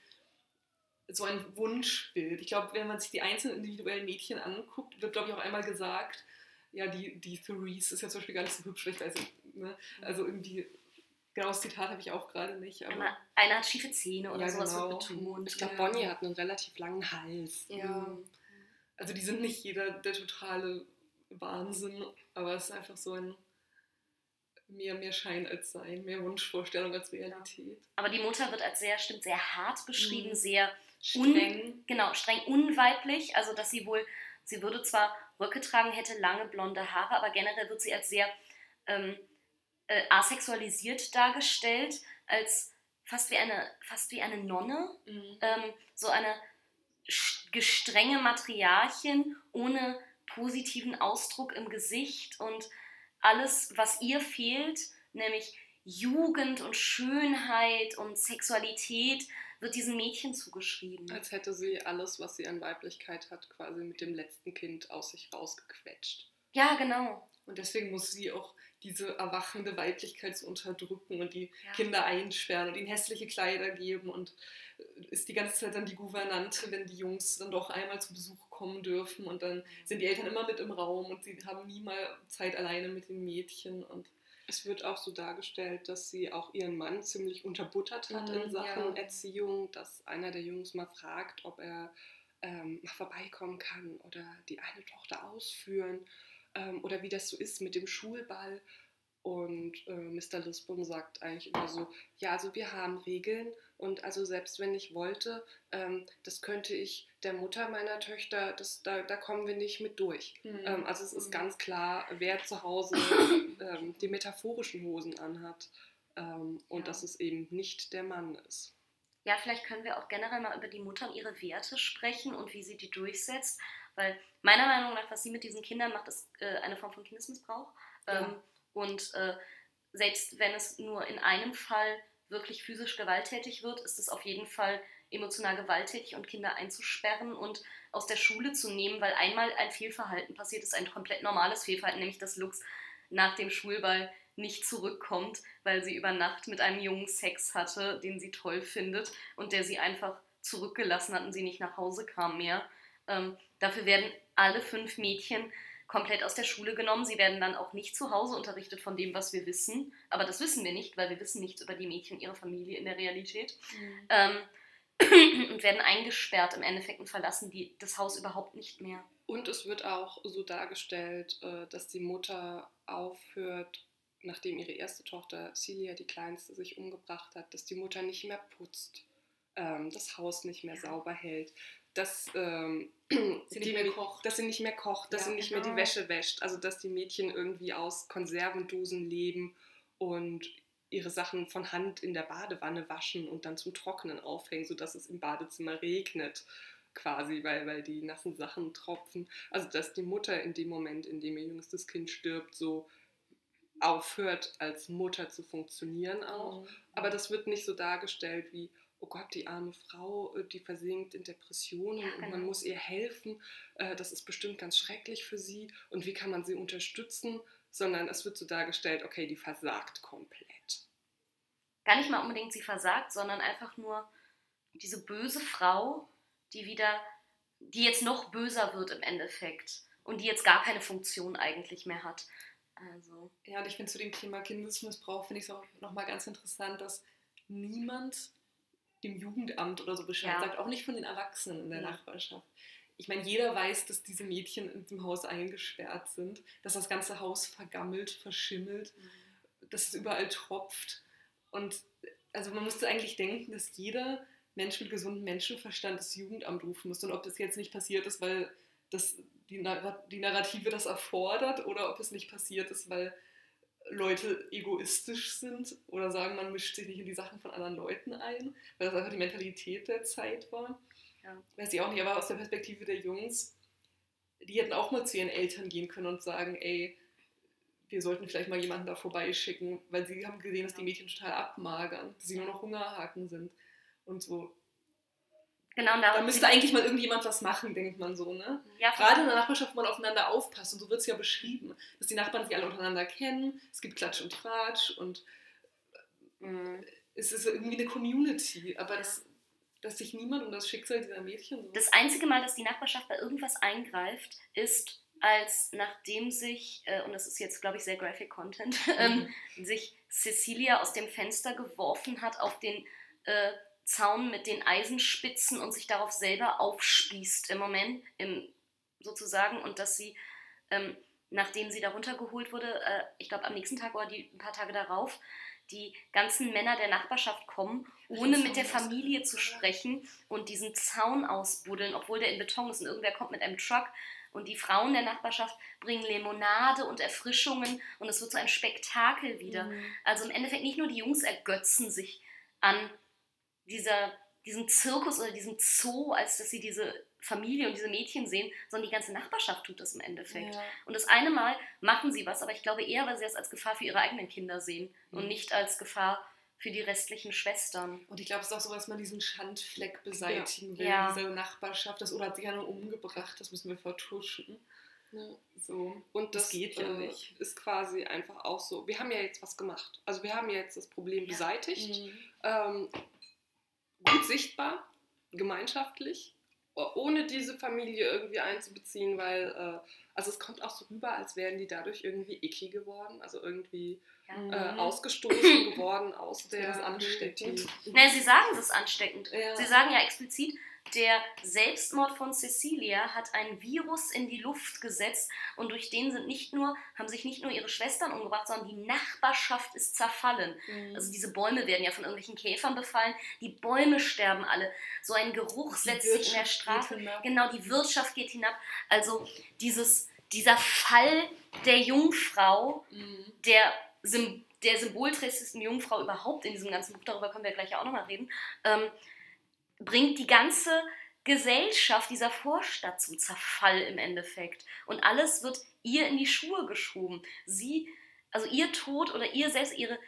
so ein Wunschbild. Ich glaube, wenn man sich die einzelnen individuellen Mädchen anguckt, wird, glaube ich, auch einmal gesagt, ja, die, die Therese ist ja zum Beispiel gar nicht so hübsch, also, ne? also irgendwie, genau das Zitat habe ich auch gerade nicht. Aber einer hat schiefe Zähne oder ja, sowas genau. wird betont. Ich glaube, ja. Bonnie hat einen relativ langen Hals. Ja. Mhm. Also die sind nicht jeder der totale Wahnsinn, aber es ist einfach so ein mehr, mehr Schein als Sein, mehr Wunschvorstellung als Realität. Aber die Mutter wird als sehr, stimmt, sehr hart beschrieben, mhm. sehr streng. Un, genau, streng unweiblich. Also, dass sie wohl, sie würde zwar Röcke tragen, hätte lange blonde Haare, aber generell wird sie als sehr ähm, äh, asexualisiert dargestellt, als fast wie eine, fast wie eine Nonne. Mhm. Ähm, so eine gestrenge Matriarchin ohne positiven Ausdruck im Gesicht und alles, was ihr fehlt, nämlich Jugend und Schönheit und Sexualität, wird diesen Mädchen zugeschrieben. Als hätte sie alles, was sie an Weiblichkeit hat, quasi mit dem letzten Kind aus sich rausgequetscht. Ja, genau. Und deswegen muss sie auch diese erwachende Weiblichkeit so unterdrücken und die ja. Kinder einsperren und ihnen hässliche Kleider geben und ist die ganze Zeit dann die Gouvernante, wenn die Jungs dann doch einmal zu Besuch kommen dürfen und dann sind die Eltern immer mit im Raum und sie haben nie mal Zeit alleine mit den Mädchen und es wird auch so dargestellt, dass sie auch ihren Mann ziemlich unterbuttert hat mhm, in Sachen ja. Erziehung, dass einer der Jungs mal fragt, ob er ähm, mal vorbeikommen kann oder die eine Tochter ausführen ähm, oder wie das so ist mit dem Schulball. Und äh, Mr. Lisbon sagt eigentlich immer so, ja, also wir haben Regeln und also selbst wenn ich wollte, ähm, das könnte ich der Mutter meiner Töchter, das, da, da kommen wir nicht mit durch. Mhm. Ähm, also es ist mhm. ganz klar, wer zu Hause *coughs* ähm, die metaphorischen Hosen anhat ähm, und ja. dass es eben nicht der Mann ist. Ja, vielleicht können wir auch generell mal über die Mutter und ihre Werte sprechen und wie sie die durchsetzt. Weil meiner Meinung nach, was sie mit diesen Kindern macht, ist äh, eine Form von Kindesmissbrauch. Ja. Ähm, und äh, selbst wenn es nur in einem Fall wirklich physisch gewalttätig wird, ist es auf jeden Fall emotional gewalttätig und Kinder einzusperren und aus der Schule zu nehmen, weil einmal ein Fehlverhalten passiert ist, ein komplett normales Fehlverhalten, nämlich dass Lux nach dem Schulball nicht zurückkommt, weil sie über Nacht mit einem Jungen Sex hatte, den sie toll findet und der sie einfach zurückgelassen hat und sie nicht nach Hause kam mehr. Ähm, dafür werden alle fünf Mädchen komplett aus der Schule genommen. Sie werden dann auch nicht zu Hause unterrichtet von dem, was wir wissen. Aber das wissen wir nicht, weil wir wissen nichts über die Mädchen und ihre Familie in der Realität. Mhm. Ähm, und *clears throat* werden eingesperrt im Endeffekt und verlassen die, das Haus überhaupt nicht mehr. Und es wird auch so dargestellt, äh, dass die Mutter aufhört, nachdem ihre erste Tochter Celia, die kleinste, sich umgebracht hat, dass die Mutter nicht mehr putzt, ähm, das Haus nicht mehr sauber hält, dass, ähm, *clears throat* Sie die nicht mehr Mä- kocht. dass sie nicht mehr kocht, dass Ja, sie nicht mehr die genau. Wäsche wäscht, also dass die Mädchen irgendwie aus Konservendosen leben und ihre Sachen von Hand in der Badewanne waschen und dann zum Trocknen aufhängen, sodass es im Badezimmer regnet quasi, weil, weil die nassen Sachen tropfen. Also dass die Mutter in dem Moment, in dem ihr jüngstes Kind stirbt, so aufhört als Mutter zu funktionieren auch. Mhm. Aber das wird nicht so dargestellt wie, oh Gott, die arme Frau, äh, die versinkt in Depressionen Ja, und man genau. muss ihr helfen. äh, Das ist bestimmt ganz schrecklich für sie und wie kann man sie unterstützen? Sondern es wird so dargestellt, okay, die versagt komplett. Gar nicht mal unbedingt sie versagt, sondern einfach nur diese böse Frau, die wieder, die jetzt noch böser wird im Endeffekt und die jetzt gar keine Funktion eigentlich mehr hat. Also, Ja, und ich finde zu dem Thema Kindesmissbrauch finde ich es auch nochmal ganz interessant, dass niemand dem Jugendamt oder so Bescheid Ja. sagt, auch nicht von den Erwachsenen in der Ja. Nachbarschaft. Ich meine, jeder weiß, dass diese Mädchen in diesem Haus eingesperrt sind, dass das ganze Haus vergammelt, verschimmelt, dass es überall tropft. Und also man müsste eigentlich denken, dass jeder Mensch mit gesundem Menschenverstand das Jugendamt rufen muss. Und ob das jetzt nicht passiert ist, weil das, die, die Narrative das erfordert oder ob es nicht passiert ist, weil Leute egoistisch sind oder sagen, man mischt sich nicht in die Sachen von anderen Leuten ein, weil das einfach die Mentalität der Zeit war. Ja. Weiß ich auch nicht, aber aus der Perspektive der Jungs, die hätten auch mal zu ihren Eltern gehen können und sagen, ey, wir sollten vielleicht mal jemanden da vorbeischicken, weil sie haben gesehen, dass die Mädchen total abmagern, dass sie nur noch Hungerhaken sind und so. genau, Da müsste eigentlich mal irgendjemand was machen, denkt man so, ne? ja, Gerade in der Nachbarschaft, wo man aufeinander aufpasst, und so wird es ja beschrieben, dass die Nachbarn sich alle untereinander kennen, es gibt Klatsch und Tratsch und Mhm. es ist irgendwie eine Community, aber das, dass sich niemand um das Schicksal dieser Mädchen so. Das einzige Mal, dass die Nachbarschaft bei irgendwas eingreift, ist, als nachdem sich, äh, und das ist jetzt, glaube ich, sehr graphic Content, *laughs* ähm, sich Cecilia aus dem Fenster geworfen hat auf den äh, Zaun mit den Eisenspitzen und sich darauf selber aufspießt im Moment, im, sozusagen, und dass sie, ähm, nachdem sie da runtergeholt wurde, äh, ich glaube am nächsten Tag oder die, ein paar Tage darauf, die ganzen Männer der Nachbarschaft kommen, ohne mit der Familie zu sprechen und diesen Zaun ausbuddeln, obwohl der in Beton ist und irgendwer kommt mit einem Truck und die Frauen der Nachbarschaft bringen Limonade und Erfrischungen und es wird so ein Spektakel wieder. Mhm. Also im Endeffekt nicht nur die Jungs ergötzen sich an dieser, diesem Zirkus oder diesem Zoo, als dass sie diese Familie und diese Mädchen sehen, sondern die ganze Nachbarschaft tut das im Endeffekt. Ja. Und das eine Mal machen sie was, aber ich glaube eher, weil sie das als Gefahr für ihre eigenen Kinder sehen und Mhm. nicht als Gefahr für die restlichen Schwestern. Und ich glaube, es ist auch so, dass man diesen Schandfleck beseitigen will Ja. in dieser Nachbarschaft. Das oder hat sich einer umgebracht, das müssen wir vertuschen. Ja. So. Und Das das, geht ja äh, nicht. ist quasi einfach auch so. Wir haben ja jetzt was gemacht. Also wir haben jetzt das Problem Ja. beseitigt. Mhm. Ähm, gut sichtbar, gemeinschaftlich, ohne diese Familie irgendwie einzubeziehen, weil äh, also es kommt auch so rüber, als wären die dadurch irgendwie icky geworden, also irgendwie Ja. Mhm. äh, ausgestoßen *clears throat* geworden aus der das ansteckend. Naja, sie sagen, es ist ansteckend. Ja. Sie sagen ja explizit, der Selbstmord von Cecilia hat ein Virus in die Luft gesetzt und durch den sind nicht nur, haben sich nicht nur ihre Schwestern umgebracht, sondern die Nachbarschaft ist zerfallen. Mhm. Also diese Bäume werden ja von irgendwelchen Käfern befallen, die Bäume sterben alle. So ein Geruch Die setzt sich in der Wirtschaft Straße. Genau, die Wirtschaft geht hinab. Also dieses, dieser Fall der Jungfrau, Mhm. der, Sym der symbolträchtigsten Jungfrau überhaupt in diesem ganzen Buch, darüber können wir gleich ja auch nochmal reden, ähm, bringt die ganze Gesellschaft dieser Vorstadt zum Zerfall im Endeffekt. Und alles wird ihr in die Schuhe geschoben. Sie, also ihr Tod oder ihr selbst, ihre,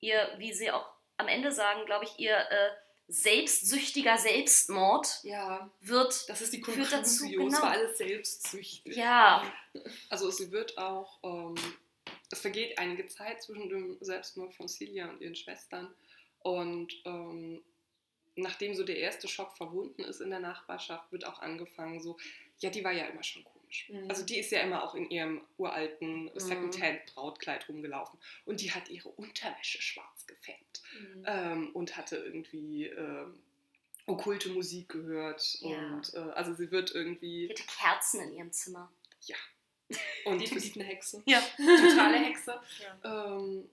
ihr, wie sie auch am Ende sagen, glaube ich, ihr äh, selbstsüchtiger Selbstmord Ja, wird, das ist die Führt dazu, Konklusion. Es genau. war alles selbstsüchtig. ja, Also sie wird auch, ähm, es vergeht einige Zeit zwischen dem Selbstmord von Celia und ihren Schwestern und ähm, nachdem so der erste Schock verwunden ist in der Nachbarschaft, wird auch angefangen so, ja, die war ja immer schon komisch. Mhm. Also die ist ja immer auch in ihrem uralten Mhm. Secondhand-Brautkleid rumgelaufen. Und die hat ihre Unterwäsche schwarz gefärbt. Mhm. Ähm, und hatte irgendwie ähm, okkulte Musik gehört. Ja. Und äh, also sie wird Die irgendwie hatte Kerzen in ihrem Zimmer. Und Definitiv eine Hexe. Ja. *laughs* totale Hexe. Ja. Ähm,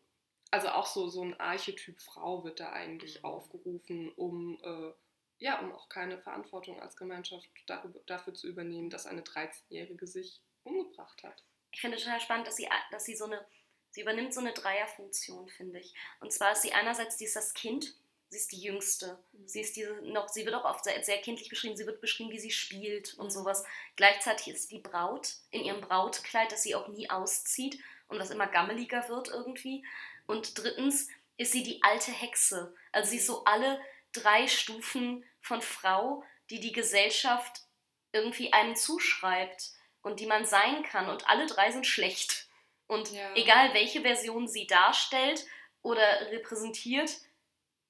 also auch so, so ein Archetyp Frau wird da eigentlich Mhm. aufgerufen, um, äh, ja, um auch keine Verantwortung als Gemeinschaft darüber, dafür zu übernehmen, dass eine 13-Jährige sich umgebracht hat. Ich finde total spannend, dass sie, dass sie so eine, sie übernimmt so eine Dreierfunktion, finde ich. Und zwar ist sie einerseits, sie ist das Kind, sie ist die Jüngste. Sie ist diese noch, sie wird auch oft sehr, sehr kindlich beschrieben, sie wird beschrieben, wie sie spielt und Mhm. sowas. Gleichzeitig ist sie die Braut in ihrem Brautkleid, das sie auch nie auszieht und was immer gammeliger wird irgendwie. Und drittens ist sie die alte Hexe. Also sie ist so alle drei Stufen von Frau, die die Gesellschaft irgendwie einem zuschreibt und die man sein kann. Und alle drei sind schlecht. Und Ja. egal welche Version sie darstellt oder repräsentiert,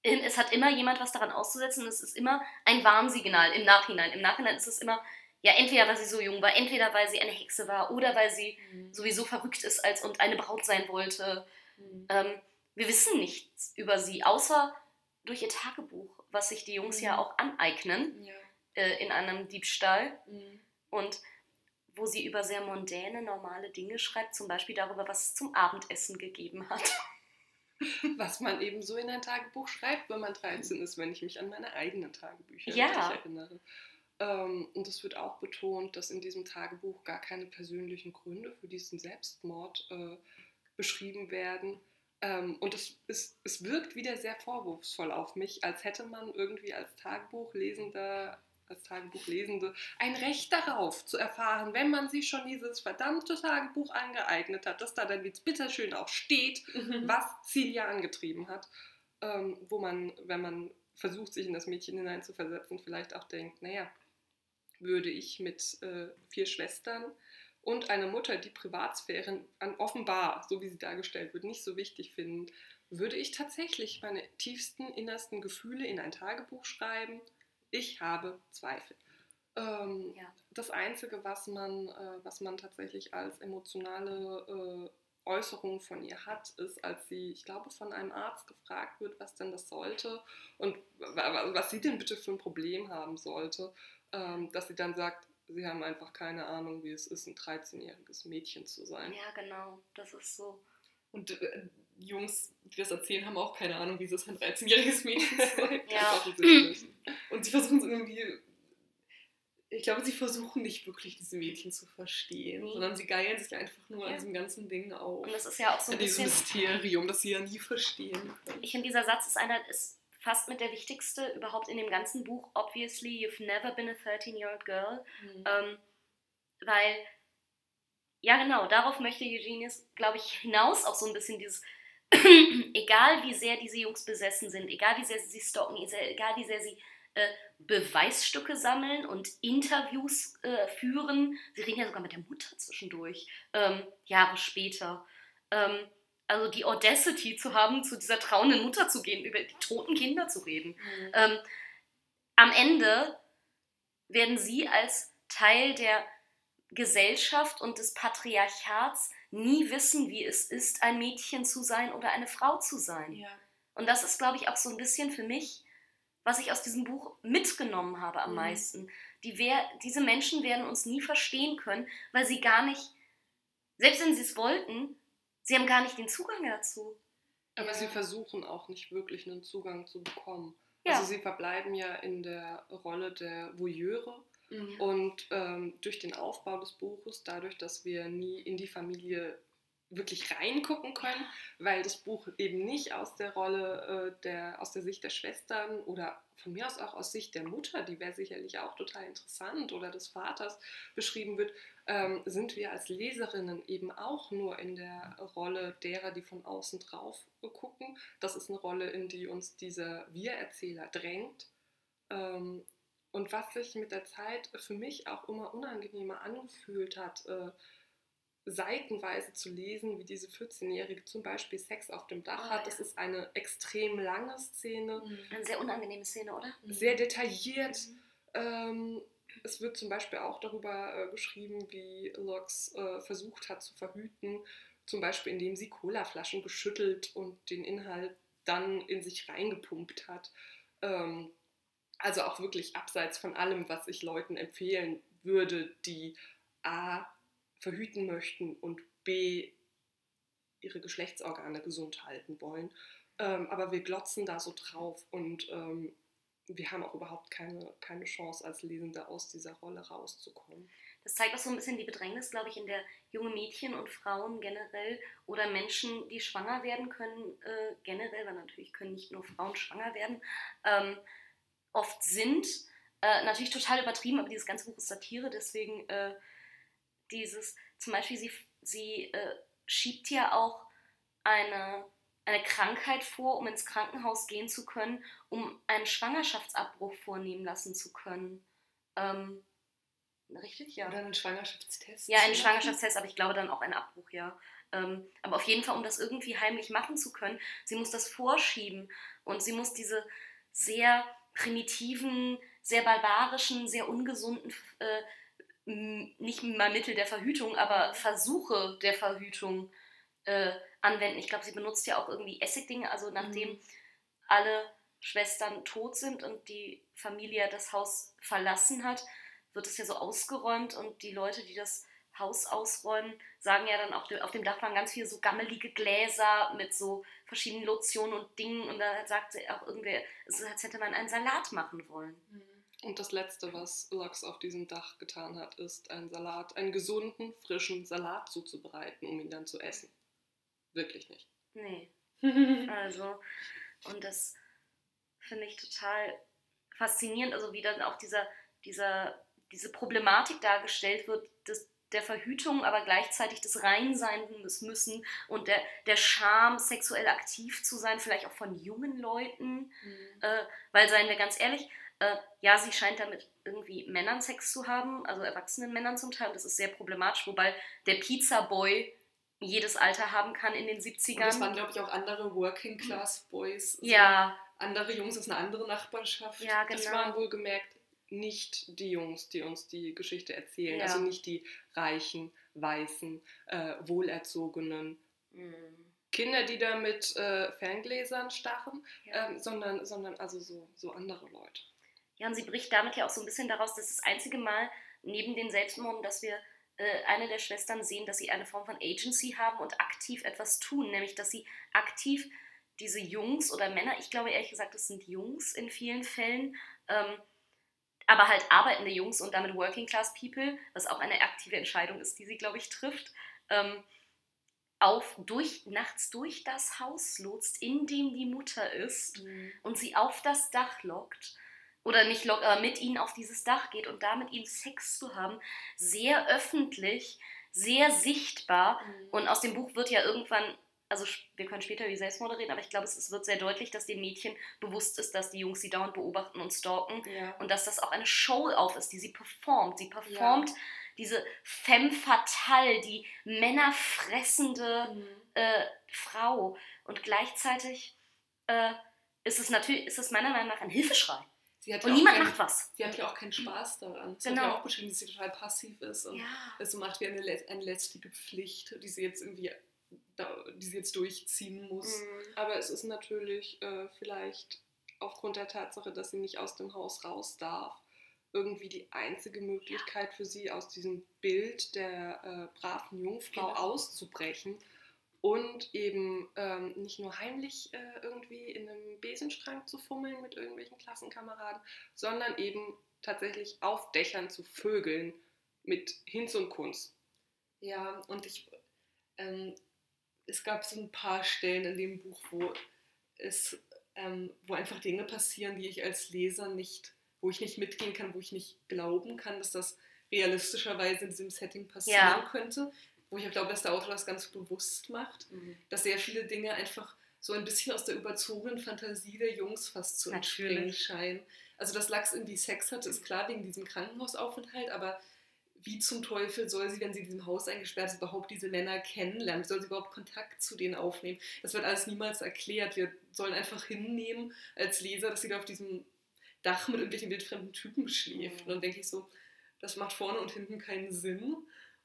es hat immer jemand was daran auszusetzen und es ist immer ein Warnsignal im Nachhinein. Im Nachhinein ist es immer, ja, entweder weil sie so jung war, entweder weil sie eine Hexe war oder weil sie Mhm. sowieso verrückt ist als und eine Braut sein wollte. Mhm. Ähm, wir wissen nichts über sie, außer durch ihr Tagebuch, was sich die Jungs Mhm. ja auch aneignen Ja. äh, in einem Diebstahl Mhm. und wo sie über sehr mondäne, normale Dinge schreibt, zum Beispiel darüber, was es zum Abendessen gegeben hat. *laughs* Was man eben so in ein Tagebuch schreibt, wenn man 13 ist, wenn ich mich an meine eigenen Tagebücher Ja. erinnere. Ähm, und es wird auch betont, dass in diesem Tagebuch gar keine persönlichen Gründe für diesen Selbstmord äh, beschrieben werden. Ähm, und es, es, es wirkt wieder sehr vorwurfsvoll auf mich, als hätte man irgendwie als Tagebuchlesender, als Tagebuchlesende ein Recht darauf zu erfahren, wenn man sich schon dieses verdammte Tagebuch angeeignet hat, dass da dann jetzt bitteschön auch steht, Mhm. was Celia angetrieben hat, ähm, wo man, wenn man versucht, sich in das Mädchen hineinzuversetzen, vielleicht auch denkt, naja, würde ich mit äh, vier Schwestern und einer Mutter, die Privatsphäre an offenbar, so wie sie dargestellt wird, nicht so wichtig finden, würde ich tatsächlich meine tiefsten, innersten Gefühle in ein Tagebuch schreiben? Ich habe Zweifel. Ähm, Ja. Das Einzige, was man, äh, was man tatsächlich als emotionale äh, Äußerung von ihr hat, ist, als sie, ich glaube, von einem Arzt gefragt wird, was denn das sollte und wa- wa- was sie denn bitte für ein Problem haben sollte, ähm, dass sie dann sagt, sie haben einfach keine Ahnung, wie es ist, ein 13-jähriges Mädchen zu sein. Ja, genau, das ist so. Und äh, Jungs, die das erzählen, haben auch keine Ahnung, wie es ein 13-jähriges Mädchen *laughs* sein. Ja. Und sie versuchen es irgendwie. Ich glaube, sie versuchen nicht wirklich diese Mädchen zu verstehen, Nee. sondern sie geilen sich einfach nur Ja. an diesem ganzen Ding auf. Und das ist ja auch so ein an diesem bisschen. Mysterium, das sie ja nie verstehen können. Ich finde, dieser Satz ist einer, ist fast mit der wichtigste überhaupt in dem ganzen Buch. Obviously, you've never been a 13-year-old girl. Mhm. Ähm, weil, ja genau, darauf möchte Eugenius, glaube ich, hinaus auch so ein bisschen dieses, *coughs* egal wie sehr diese Jungs besessen sind, egal wie sehr sie stalken, egal wie sehr sie äh, Beweisstücke sammeln und Interviews äh, führen, sie reden ja sogar mit der Mutter zwischendurch, ähm, Jahre später. Ähm, also die Audacity zu haben, zu dieser trauenden Mutter zu gehen, über die toten Kinder zu reden. Mhm. Ähm, am Ende werden sie als Teil der Gesellschaft und des Patriarchats nie wissen, wie es ist, ein Mädchen zu sein oder eine Frau zu sein. ja. Und das ist, glaube ich, auch so ein bisschen für mich, was ich aus diesem Buch mitgenommen habe am Mhm. meisten. Die wer diese Menschen werden uns nie verstehen können, weil sie gar nicht, selbst wenn sie es wollten, sie haben gar nicht den Zugang dazu. Aber Ja. sie versuchen auch nicht wirklich einen Zugang zu bekommen. Ja. Also sie verbleiben ja in der Rolle der Voyeure Mhm. und ähm, durch den Aufbau des Buches, dadurch, dass wir nie in die Familie wirklich reingucken können, weil das Buch eben nicht aus der Rolle äh, der, aus der Sicht der Schwestern oder von mir aus auch aus Sicht der Mutter, die wäre sicherlich auch total interessant, oder des Vaters beschrieben wird, ähm, sind wir als Leserinnen eben auch nur in der Rolle derer, die von außen drauf gucken. Das ist eine Rolle, in die uns dieser Wir-Erzähler drängt. Ähm, und was sich mit der Zeit für mich auch immer unangenehmer angefühlt hat, äh, seitenweise zu lesen, wie diese 14-Jährige zum Beispiel Sex auf dem Dach Oh, hat. ja. Das ist eine extrem lange Szene, Mhm. Eine sehr unangenehme Szene, oder? sehr detailliert. Mhm. Ähm, es wird zum Beispiel auch darüber äh, geschrieben, wie Locks äh, versucht hat zu verhüten, zum Beispiel indem sie Colaflaschen geschüttelt und den Inhalt dann in sich reingepumpt hat. Ähm, also auch wirklich abseits von allem, was ich Leuten empfehlen würde, die A verhüten möchten und B ihre Geschlechtsorgane gesund halten wollen. Ähm, aber wir glotzen da so drauf und ähm, wir haben auch überhaupt keine, keine Chance als Lesende aus dieser Rolle rauszukommen. Das zeigt auch so ein bisschen die Bedrängnis, glaube ich, in der junge Mädchen und Frauen generell oder Menschen, die schwanger werden können, äh, generell, weil natürlich können nicht nur Frauen schwanger werden, ähm, oft sind. Äh, natürlich total übertrieben, aber dieses ganze Buch ist Satire, deswegen äh, dieses, zum Beispiel, sie, sie äh, schiebt ja auch eine eine Krankheit vor, um ins Krankenhaus gehen zu können, um einen Schwangerschaftsabbruch vornehmen lassen zu können. Ähm, richtig, ja. Oder einen Schwangerschaftstest. Ja, einen Schwangerschaftstest, aber ich glaube dann auch einen Abbruch, ja. Ähm, aber auf jeden Fall, um das irgendwie heimlich machen zu können, sie muss das vorschieben und sie muss diese sehr primitiven, sehr barbarischen, sehr ungesunden, äh, nicht mal Mittel der Verhütung, aber Versuche der Verhütung äh, anwenden. Ich glaube, sie benutzt ja auch irgendwie Essigdinge, also nachdem mhm. alle Schwestern tot sind und die Familie das Haus verlassen hat, wird es ja so ausgeräumt und die Leute, die das Haus ausräumen, sagen ja dann auch, auf dem Dach waren ganz viele so gammelige Gläser mit so verschiedenen Lotionen und Dingen und da sagt sie auch irgendwer, es ist, als hätte man einen Salat machen wollen. Mhm. Und das Letzte, was Lux auf diesem Dach getan hat, ist einen Salat, einen gesunden, frischen Salat zuzubereiten, um ihn dann zu essen. Wirklich nicht. Nee. *laughs* also, und das finde ich total faszinierend, also wie dann auch dieser, dieser, diese Problematik dargestellt wird, der Verhütung, aber gleichzeitig des Reinsein des Müssen und der, der Scham, sexuell aktiv zu sein, vielleicht auch von jungen Leuten. Mhm. Äh, weil, seien wir ganz ehrlich, äh, ja, sie scheint damit irgendwie Männern Sex zu haben, also erwachsenen Männern zum Teil, und das ist sehr problematisch, wobei der Pizza Boy jedes Alter haben kann in den 70ern. Und das waren, glaube ich, auch andere Working Class Boys. Also ja. Andere Jungs aus einer anderen Nachbarschaft. Ja, genau. Das waren wohlgemerkt nicht die Jungs, die uns die Geschichte erzählen. Ja. Also nicht die reichen, weißen, äh, wohlerzogenen mhm. Kinder, die da mit äh, Ferngläsern stachen, ja. ähm, sondern, sondern also so, so andere Leute. Ja, und sie bricht damit ja auch so ein bisschen daraus, dass das einzige Mal neben den Selbstmorden, dass wir äh, eine der Schwestern sehen, dass sie eine Form von Agency haben und aktiv etwas tun, nämlich dass sie aktiv diese Jungs oder Männer, ich glaube ehrlich gesagt, das sind Jungs in vielen Fällen, ähm, aber halt arbeitende Jungs und damit Working Class People, was auch eine aktive Entscheidung ist, die sie, glaube ich, trifft, ähm, auf, durch, nachts durch das Haus lotst, in dem die Mutter ist mhm. und sie auf das Dach lockt oder nicht locker, aber mit ihnen auf dieses Dach geht und da mit ihnen Sex zu haben, sehr öffentlich, sehr sichtbar. Mhm. Und aus dem Buch wird ja irgendwann, also wir können später über Selbstmorde reden, aber ich glaube, es, wird sehr deutlich, dass dem Mädchen bewusst ist, dass die Jungs sie dauernd beobachten und stalken ja. und dass das auch eine Show auf ist, die sie performt. Sie performt ja. diese femme fatale, die männerfressende mhm. äh, Frau und gleichzeitig äh, ist es natürlich, ist es meiner Meinung nach ein Hilfeschrei und niemand kein, macht was. Sie hat ja auch keinen Spaß daran. Sie genau. hat ja auch beschrieben, dass sie total passiv ist und ja. es so macht wie eine, eine letztliche Pflicht, die sie jetzt irgendwie die sie jetzt durchziehen muss. Mhm. Aber es ist natürlich äh, vielleicht aufgrund der Tatsache, dass sie nicht aus dem Haus raus darf, irgendwie die einzige Möglichkeit für sie, aus diesem Bild der äh, braven Jungfrau genau. auszubrechen und eben ähm, nicht nur heimlich äh, irgendwie in einem Besenschrank zu fummeln mit irgendwelchen Klassenkameraden, sondern eben tatsächlich auf Dächern zu vögeln mit Hinz und Kunst. Ja, und ich, ähm, es gab so ein paar Stellen in dem Buch, wo es, ähm, wo einfach Dinge passieren, die ich als Leser nicht, wo ich nicht mitgehen kann, wo ich nicht glauben kann, dass das realistischerweise in diesem Setting passieren ja. könnte wo ich auch glaube, dass der Autor das ganz bewusst macht, mhm. dass sehr viele Dinge einfach so ein bisschen aus der überzogenen Fantasie der Jungs fast zu entspringen scheinen. Also, dass Lachs irgendwie Sex hatte, ist klar wegen diesem Krankenhausaufenthalt, aber wie zum Teufel soll sie, wenn sie in diesem Haus eingesperrt ist, überhaupt diese Männer kennenlernen? Wie soll sie überhaupt Kontakt zu denen aufnehmen? Das wird alles niemals erklärt. Wir sollen einfach hinnehmen als Leser, dass sie da auf diesem Dach mit irgendwelchen wildfremden Typen schläft. Mhm. Und dann denke ich so, das macht vorne und hinten keinen Sinn.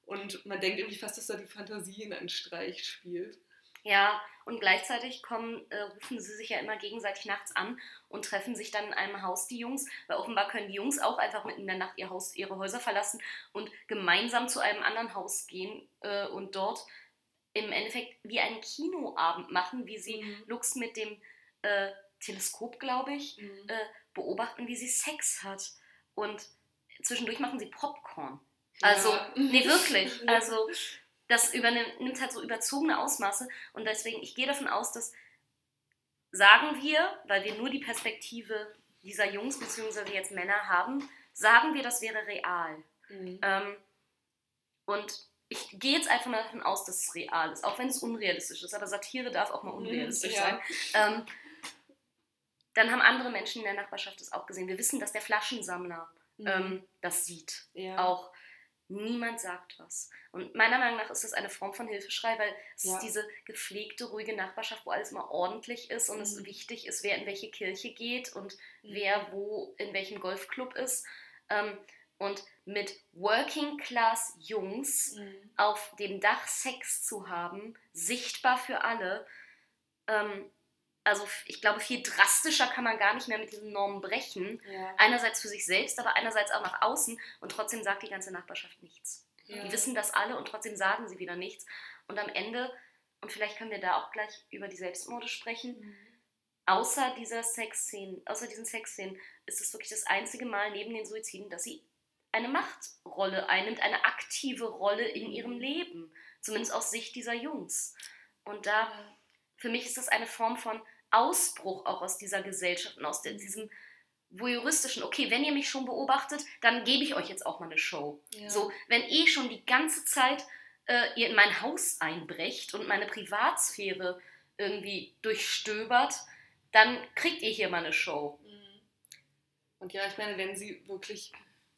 Und man denkt irgendwie fast, dass da die Fantasie in einen Streich spielt. Ja, und gleichzeitig kommen, äh, rufen sie sich ja immer gegenseitig nachts an und treffen sich dann in einem Haus, die Jungs, weil offenbar können die Jungs auch einfach mitten in der Nacht ihr Haus, ihre Häuser verlassen und gemeinsam zu einem anderen Haus gehen äh, und dort im Endeffekt wie einen Kinoabend machen, wie sie mhm. Lux mit dem äh, Teleskop, glaube ich, mhm. Äh, beobachten, wie sie Sex hat. Und zwischendurch machen sie Popcorn. Also, ja. nee, wirklich. *laughs* Also, das übernimmt, nimmt halt so überzogene Ausmaße. Und deswegen, ich gehe davon aus, dass sagen wir, weil wir nur die Perspektive dieser Jungs bzw. jetzt Männer haben, sagen wir, das wäre real. Mhm. Ähm, und ich gehe jetzt einfach mal davon aus, dass es real ist, auch wenn es unrealistisch ist. Aber Satire darf auch mal mhm, unrealistisch ja. sein. Ähm, dann haben andere Menschen in der Nachbarschaft das auch gesehen. Wir wissen, dass der Flaschensammler mhm. ähm, das sieht. Ja. Auch niemand sagt was. Und meiner Meinung nach ist das eine Form von Hilfeschrei, weil es ja. ist diese gepflegte, ruhige Nachbarschaft, wo alles immer ordentlich ist und mhm. es wichtig ist, wer in welche Kirche geht und mhm. wer wo in welchem Golfclub ist. Ähm, und mit Working Class Jungs mhm. auf dem Dach Sex zu haben, sichtbar für alle, ähm, also ich glaube, viel drastischer kann man gar nicht mehr mit diesen Normen brechen. Ja. Einerseits für sich selbst, aber einerseits auch nach außen und trotzdem sagt die ganze Nachbarschaft nichts. Ja. Die wissen das alle und trotzdem sagen sie wieder nichts. Und am Ende, und vielleicht können wir da auch gleich über die Selbstmorde sprechen, mhm. außer dieser Sexszenen, außer diesen Sexszenen, ist es wirklich das einzige Mal neben den Suiziden, dass sie eine Machtrolle einnimmt, eine aktive Rolle in mhm. ihrem Leben. Zumindest aus Sicht dieser Jungs. Und da, für mich ist das eine Form von Ausbruch auch aus dieser Gesellschaft und aus diesem voyeuristischen, okay, wenn ihr mich schon beobachtet, dann gebe ich euch jetzt auch mal eine Show. Ja. So, wenn eh schon die ganze Zeit äh, ihr in mein Haus einbrecht und meine Privatsphäre irgendwie durchstöbert, dann kriegt ihr hier mal eine Show. Mhm. Und ja, ich meine, wenn sie wirklich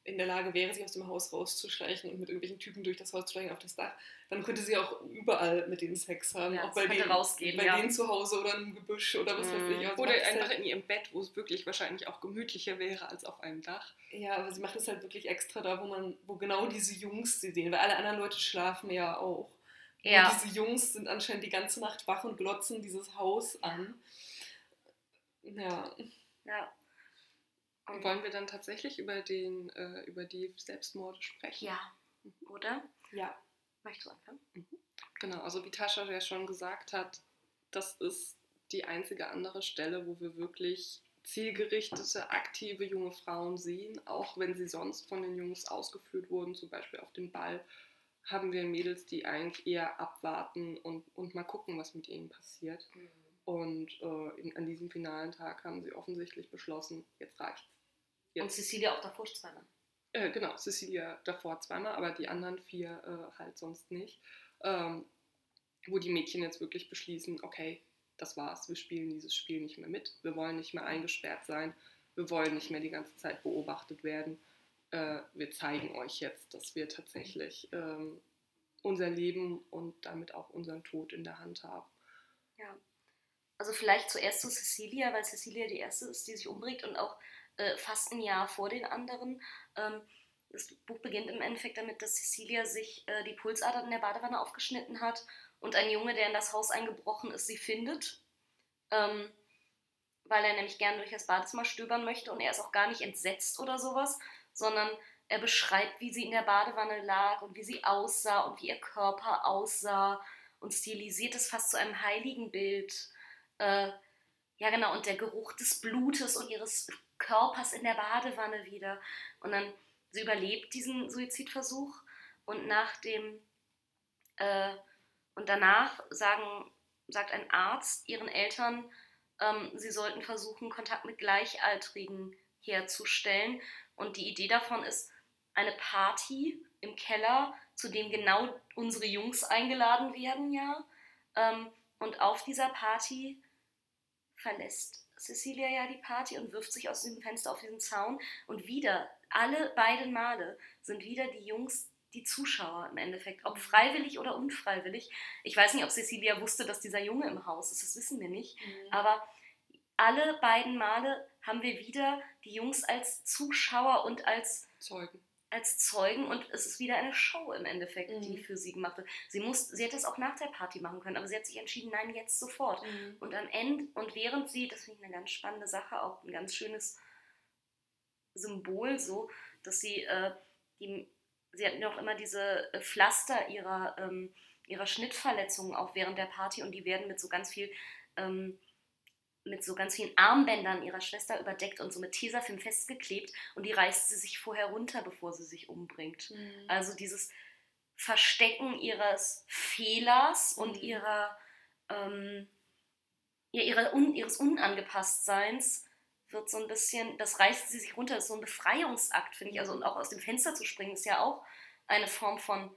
in der Lage wäre, sich aus dem Haus rauszuschleichen und mit irgendwelchen Typen durch das Haus zu schleichen auf das Dach, dann könnte sie auch überall mit denen Sex haben. Ja, auch bei, denen, rausgehen, bei ja. denen zu Hause oder im Gebüsch oder was mhm. weiß ich. Also oder einfach halt in ihrem Bett, wo es wirklich wahrscheinlich auch gemütlicher wäre als auf einem Dach. Ja, aber sie macht es halt wirklich extra da, wo man, wo genau diese Jungs sie sehen, weil alle anderen Leute schlafen ja auch. Ja. Und diese Jungs sind anscheinend die ganze Nacht wach und glotzen dieses Haus an. Ja. Ja. Und wollen wir dann tatsächlich über, den, äh, über die Selbstmorde sprechen? Ja, oder? Ja. Möchtest du anfangen? Mhm. Genau, also wie Tascha ja schon gesagt hat, das ist die einzige andere Stelle, wo wir wirklich zielgerichtete, aktive junge Frauen sehen, auch wenn sie sonst von den Jungs ausgeführt wurden, zum Beispiel auf dem Ball, haben wir Mädels, die eigentlich eher abwarten und, und mal gucken, was mit ihnen passiert. Mhm. Und äh, in, an diesem finalen Tag haben sie offensichtlich beschlossen, jetzt reicht's. Jetzt. Und Cecilia auch davor zweimal. Äh, genau, Cecilia davor zweimal, aber die anderen vier äh, halt sonst nicht. Ähm, wo die Mädchen jetzt wirklich beschließen, okay, das war's, wir spielen dieses Spiel nicht mehr mit, wir wollen nicht mehr eingesperrt sein, wir wollen nicht mehr die ganze Zeit beobachtet werden. Äh, wir zeigen euch jetzt, dass wir tatsächlich ähm, unser Leben und damit auch unseren Tod in der Hand haben. Ja. Also vielleicht zuerst zu Cecilia, weil Cecilia die erste ist, die sich umbringt und auch äh, fast ein Jahr vor den anderen. Ähm, das Buch beginnt im Endeffekt damit, dass Cecilia sich äh, die Pulsader in der Badewanne aufgeschnitten hat und ein Junge, der in das Haus eingebrochen ist, sie findet, ähm, weil er nämlich gerne durch das Badezimmer stöbern möchte und er ist auch gar nicht entsetzt oder sowas, sondern er beschreibt, wie sie in der Badewanne lag und wie sie aussah und wie ihr Körper aussah und stilisiert es fast zu einem heiligen Bild. Äh, ja, genau, und der Geruch des Blutes und ihres Körpers in der Badewanne wieder. Und dann, sie überlebt diesen Suizidversuch und nach dem, äh, und danach sagen, sagt ein Arzt ihren Eltern, ähm, sie sollten versuchen, Kontakt mit Gleichaltrigen herzustellen. Und die Idee davon ist eine Party im Keller, zu dem genau unsere Jungs eingeladen werden, ja. Ähm, und auf dieser Party verlässt Cecilia ja die Party und wirft sich aus dem Fenster auf diesen Zaun. Und wieder, alle beiden Male sind wieder die Jungs die Zuschauer im Endeffekt, ob freiwillig oder unfreiwillig. Ich weiß nicht, ob Cecilia wusste, dass dieser Junge im Haus ist, das wissen wir nicht. Mhm. Aber alle beiden Male haben wir wieder die Jungs als Zuschauer und als Zeugen. Als Zeugen und es ist wieder eine Show im Endeffekt, Mhm. die für sie gemacht wird. Sie, muss, sie hätte es auch nach der Party machen können, aber sie hat sich entschieden, nein, jetzt sofort. Mhm. Und am Ende, und während sie, das finde ich eine ganz spannende Sache, auch ein ganz schönes Symbol so, dass sie, äh, die, sie hatten ja auch immer diese äh, Pflaster ihrer, ähm, ihrer Schnittverletzungen auch während der Party und die werden mit so ganz viel, ähm, mit so ganz vielen Armbändern ihrer Schwester überdeckt und so mit Tesafilm festgeklebt und die reißt sie sich vorher runter, bevor sie sich umbringt. Mhm. Also dieses Verstecken ihres Fehlers und Mhm. ihrer, ähm, ja, ihrer un, ihres Unangepasstseins wird so ein bisschen, das reißt sie sich runter, das ist so ein Befreiungsakt, finde ich. Also und auch aus dem Fenster zu springen, ist ja auch eine Form von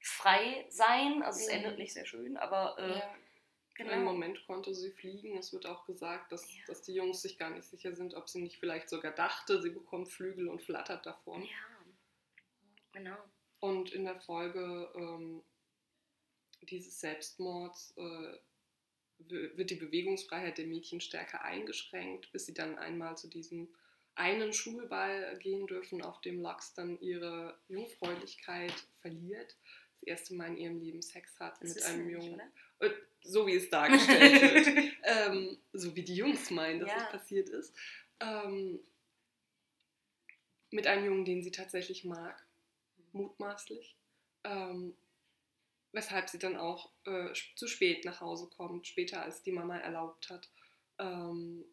frei sein. Also es Mhm. endet nicht sehr schön, aber äh, ja. Genau. Moment konnte sie fliegen. Es wird auch gesagt, dass, Ja. dass die Jungs sich gar nicht sicher sind, ob sie nicht vielleicht sogar dachte, sie bekommt Flügel und flattert davon. Ja, genau. Und in der Folge ähm, dieses Selbstmords äh, wird die Bewegungsfreiheit der Mädchen stärker eingeschränkt, bis sie dann einmal zu diesem einen Schulball gehen dürfen, auf dem Lux dann ihre Jungfräulichkeit verliert. Erste Mal in ihrem Leben Sex hat Das mit einem nicht, Jungen. Äh, So wie es *laughs* dargestellt wird. ähm, so wie die Jungs meinen, dass Ja. es passiert ist. Ähm, mit einem Jungen, den sie tatsächlich mag, mutmaßlich. Ähm, weshalb sie dann auch äh, zu spät nach Hause kommt, später als die Mama erlaubt hat. Ähm,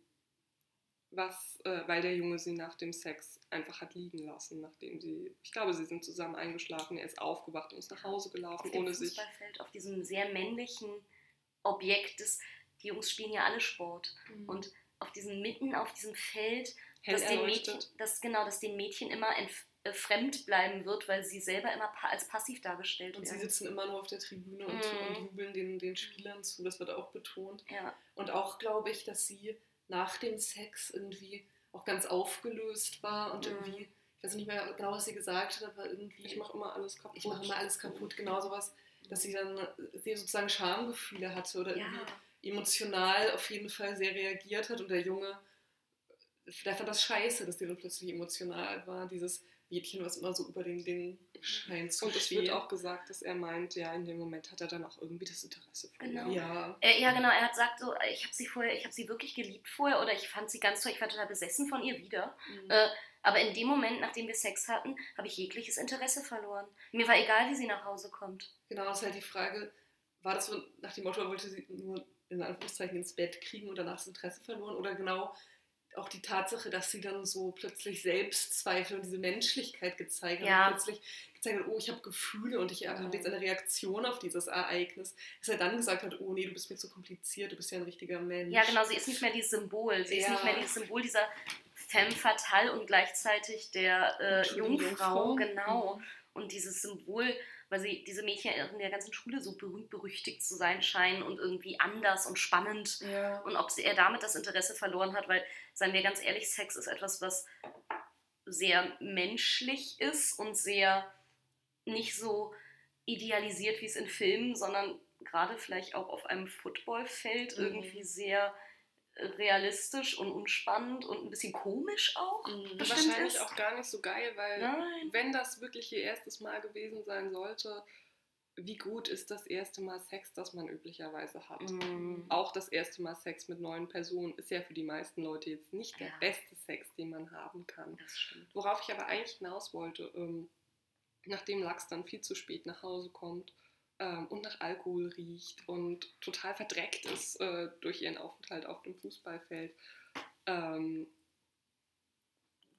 was, äh, weil der Junge sie nach dem Sex einfach hat liegen lassen, nachdem sie, ich glaube, sie sind zusammen eingeschlafen, er ist aufgewacht und ist nach Hause gelaufen, auf dem ohne sich. Fußballfeld, auf diesem sehr männlichen Objekt des, die Jungs spielen ja alle Sport. Und auf diesem mitten auf diesem Feld, hell dass den Mädchen, dass genau, dass den Mädchen immer entf- äh, fremd bleiben wird, weil sie selber immer pa als passiv dargestellt Und sie werden. sitzen immer nur auf der Tribüne und, Mhm. und jubeln den, den Spielern zu. Das wird auch betont. Ja, Und auch glaube ich, dass sie nach dem Sex irgendwie auch ganz aufgelöst war und Mhm. irgendwie, ich weiß nicht mehr genau, was sie gesagt hat, aber irgendwie, Ich mache immer alles kaputt. ich mache immer alles kaputt, genau sowas, dass sie dann sie sozusagen Schamgefühle hatte oder ja. irgendwie emotional auf jeden Fall sehr reagiert hat und der Junge, der fand das scheiße, dass der dann plötzlich emotional war, dieses Mädchen, was immer so über den Dingen scheint zu Und es wird auch gesagt, dass er meint, ja, in dem Moment hat er dann auch irgendwie das Interesse verloren. Genau. ja, Äh, ja, genau, er hat gesagt so, ich habe sie vorher, ich habe sie wirklich geliebt vorher oder ich fand sie ganz toll, ich war total besessen von ihr wieder. Mhm. Äh, aber in dem Moment, nachdem wir Sex hatten, habe ich jegliches Interesse verloren. Mir war egal, wie sie nach Hause kommt. Genau, das ist halt die Frage, war das so nach dem Motto, er wollte sie nur in Anführungszeichen ins Bett kriegen und danach das Interesse verloren oder genau auch die Tatsache, dass sie dann so plötzlich Selbstzweifel und diese Menschlichkeit gezeigt hat Ja. und plötzlich gezeigt hat, oh, ich habe Gefühle und ich habe jetzt eine Reaktion auf dieses Ereignis, dass er dann gesagt hat, oh nee, du bist mir zu kompliziert, du bist ja ein richtiger Mensch. Ja, genau, sie ist nicht mehr dieses Symbol. Sie ist Ja. nicht mehr dieses Symbol dieser femme fatale und gleichzeitig der äh, Jungfrau. Jungfrau. Genau. Und dieses Symbol, weil sie diese Mädchen in der ganzen Schule so berühmt berüchtigt zu sein scheinen und irgendwie anders und spannend. Ja. Und ob sie, er damit das Interesse verloren hat, weil, seien wir ganz ehrlich, Sex ist etwas, was sehr menschlich ist und sehr nicht so idealisiert, wie es in Filmen, sondern gerade vielleicht auch auf einem Footballfeld Mhm. irgendwie sehr realistisch und unspannend und ein bisschen komisch auch. Mhm. Wahrscheinlich ist. auch gar nicht so geil, weil Nein. wenn das wirklich ihr erstes Mal gewesen sein sollte, wie gut ist das erste Mal Sex, das man üblicherweise hat? Mhm. Auch das erste Mal Sex mit neuen Personen ist ja für die meisten Leute jetzt nicht der Ja. beste Sex, den man haben kann. Das stimmt. Worauf ich aber eigentlich hinaus wollte, ähm, nachdem Lachs dann viel zu spät nach Hause kommt ähm, und nach Alkohol riecht und total verdreckt ist äh, durch ihren Aufenthalt auf dem Fußballfeld, ähm,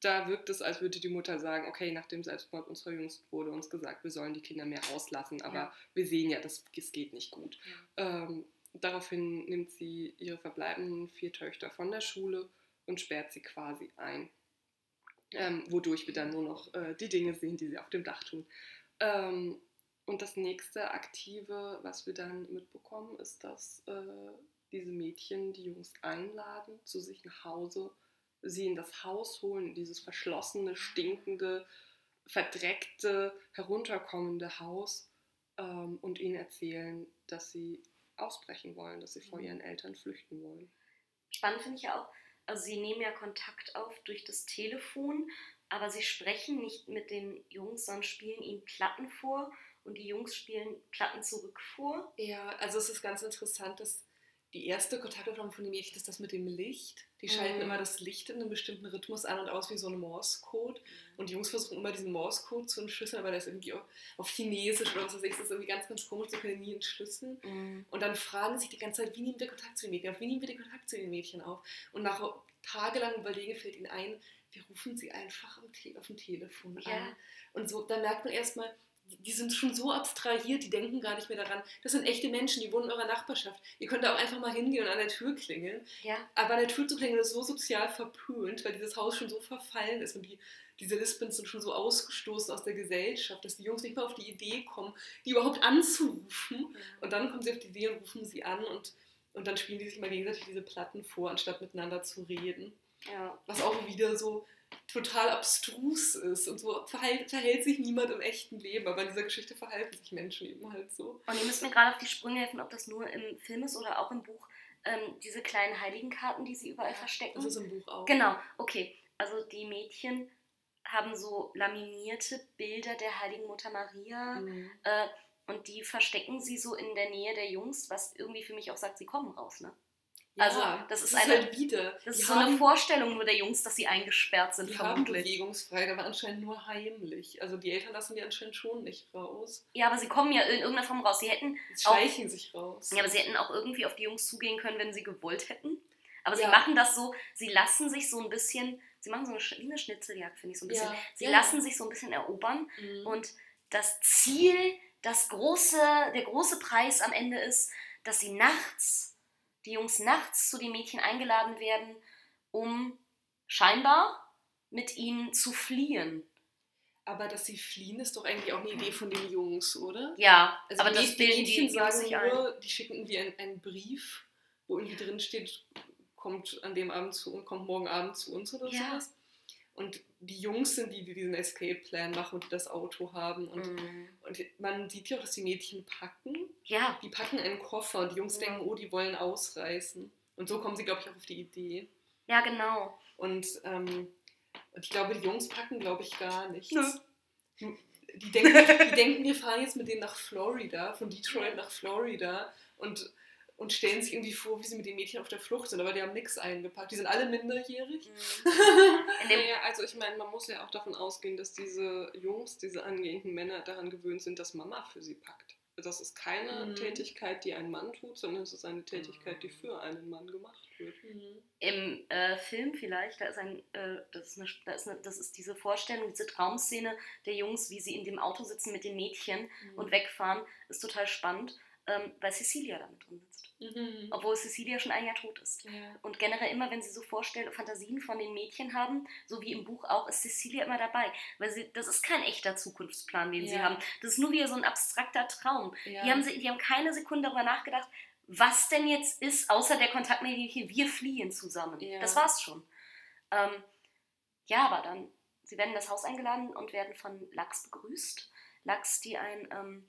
da wirkt es, als würde die Mutter sagen, okay, nach dem Selbstmord unserer Jungs wurde uns gesagt, wir sollen die Kinder mehr rauslassen, aber Ja. wir sehen ja, das, das geht nicht gut. Ähm, daraufhin nimmt sie ihre verbleibenden vier Töchter von der Schule und sperrt sie quasi ein. Ähm, wodurch wir dann nur noch äh, die Dinge sehen, die sie auf dem Dach tun. Ähm, und das nächste Aktive, was wir dann mitbekommen, ist, dass äh, diese Mädchen die Jungs einladen zu sich nach Hause, sie in das Haus holen, in dieses verschlossene, stinkende, verdreckte, herunterkommende Haus ähm, und ihnen erzählen, dass sie ausbrechen wollen, dass sie vor ihren Eltern flüchten wollen. Spannend finde ich ja auch, also sie nehmen ja Kontakt auf durch das Telefon, aber sie sprechen nicht mit den Jungs, sondern spielen ihnen Platten vor und die Jungs spielen Platten zurück vor. Ja, also es ist ganz interessant, dass die erste Kontaktaufnahme von den Mädchen ist das mit dem Licht. Die schalten Mhm. immer das Licht in einem bestimmten Rhythmus an und aus wie so ein Morse-Code. Und die Jungs versuchen immer diesen Morse-Code zu entschlüsseln, aber der ist irgendwie auf, Chinesisch oder was weiß ich. Das ist irgendwie ganz, ganz komisch, so können nie entschlüsseln. Mhm. Und dann fragen sich die ganze Zeit, wie nehmen wir Kontakt zu den Mädchen auf? Wie nehmen wir den Kontakt zu den Mädchen auf? Und nach tagelangem Überlegen fällt ihnen ein, wir rufen sie einfach auf dem Telefon Ja. an. Und so, da merkt man erstmal, die- sind schon so abstrahiert, die denken gar nicht mehr daran. Das sind echte Menschen, die wohnen in eurer Nachbarschaft. Ihr könnt da auch einfach mal hingehen und an der Tür klingeln. Ja, Aber an der Tür zu klingeln ist so sozial verpönt, weil dieses Haus schon so verfallen ist und die, diese Lesbens sind schon so ausgestoßen aus der Gesellschaft, dass die Jungs nicht mal auf die Idee kommen, die überhaupt anzurufen. Und dann kommen sie auf die Idee und rufen sie an und, und dann spielen die sich mal gegenseitig diese Platten vor, anstatt miteinander zu reden. ja. Was auch wieder so total abstrus ist. Und so verhält, verhält sich niemand im echten Leben, aber in dieser Geschichte verhalten sich Menschen eben halt so. Und ihr müsst mir gerade auf die Sprünge helfen, ob das nur im Film ist oder auch im Buch. Ähm, diese kleinen Heiligenkarten, die sie überall verstecken. Das ist im Buch auch. Genau, okay. Also die Mädchen haben so laminierte Bilder der heiligen Mutter Maria Mhm. äh, und die verstecken sie so in der Nähe der Jungs, was irgendwie für mich auch sagt, sie kommen raus, ne? Also, das ist eine- halt wieder. Das die ist so haben, eine Vorstellung nur der Jungs, dass sie eingesperrt sind, Die haben vermutlich. Bewegungsfreiheit, aber anscheinend nur heimlich. Also die Eltern lassen die anscheinend schon nicht raus. Ja, aber sie kommen ja in irgendeiner Form raus. Sie hätten, Die schleichen sich raus. ja, aber sie hätten auch irgendwie auf die Jungs zugehen können, wenn sie gewollt hätten. Aber sie Ja. machen das so, sie lassen sich so ein bisschen, sie machen so eine, wie eine Schnitzeljagd, finde ich so ein bisschen. Ja. Sie lassen sich so ein bisschen erobern Mhm. Und das Ziel, das große, der große Preis am Ende ist, dass sie nachts, die Jungs nachts zu den Mädchen eingeladen werden, um scheinbar mit ihnen zu fliehen. aber dass sie fliehen, ist doch eigentlich auch eine Idee von den Jungs, oder? Ja, Also aber die, das die bilden die sagen sich ein. nur, die schicken irgendwie einen, einen Brief, wo irgendwie drin steht, kommt an dem Abend zu und kommt morgen Abend zu uns oder Ja. sowas. Und die Jungs sind die, die diesen Escape-Plan machen und die das Auto haben. Und, Mhm. und man sieht ja auch, dass die Mädchen packen. Ja, Die packen einen Koffer und die Jungs Ja. denken, oh, die wollen ausreißen. Und so kommen sie, glaube ich, auch auf die Idee. ja, genau. Und, ähm, ich glaube, die Jungs packen, glaube ich, gar nichts. Nö. Die denken, die denken, wir fahren jetzt mit denen nach Florida, von Detroit nach Florida und, und stellen sich irgendwie vor, wie sie mit den Mädchen auf der Flucht sind, aber die haben nichts eingepackt. Die sind alle minderjährig. Mhm. *laughs* Naja, also ich meine, man muss ja auch davon ausgehen, dass diese Jungs, diese angehenden Männer daran gewöhnt sind, dass Mama für sie packt. Das ist keine Mhm. Tätigkeit, die ein Mann tut, sondern es ist eine Tätigkeit, die für einen Mann gemacht wird. Im äh, Film vielleicht, da ist ein, äh, das, ist eine, da ist eine, das ist diese Vorstellung, diese Traumszene der Jungs, wie sie in dem Auto sitzen mit den Mädchen und wegfahren, ist total spannend, ähm, weil Cecilia da mit drin sitzt. Mhm. Obwohl Cecilia schon ein Jahr tot ist. Ja. Und generell immer, wenn sie so Vorstell Fantasien von den Mädchen haben, so wie im Buch auch, ist Cecilia immer dabei. Weil sie, das ist kein echter Zukunftsplan, den sie Ja. haben. Das ist nur wieder so ein abstrakter Traum. Ja. Die, haben, sie- die haben keine Sekunde darüber nachgedacht, was denn jetzt ist, außer der Kontakt mit Mädchen. Wir fliehen zusammen. Das war's schon. Ähm, ja, aber dann, sie werden in das Haus eingeladen und werden von Lachs begrüßt. Lachs, die ein, ähm,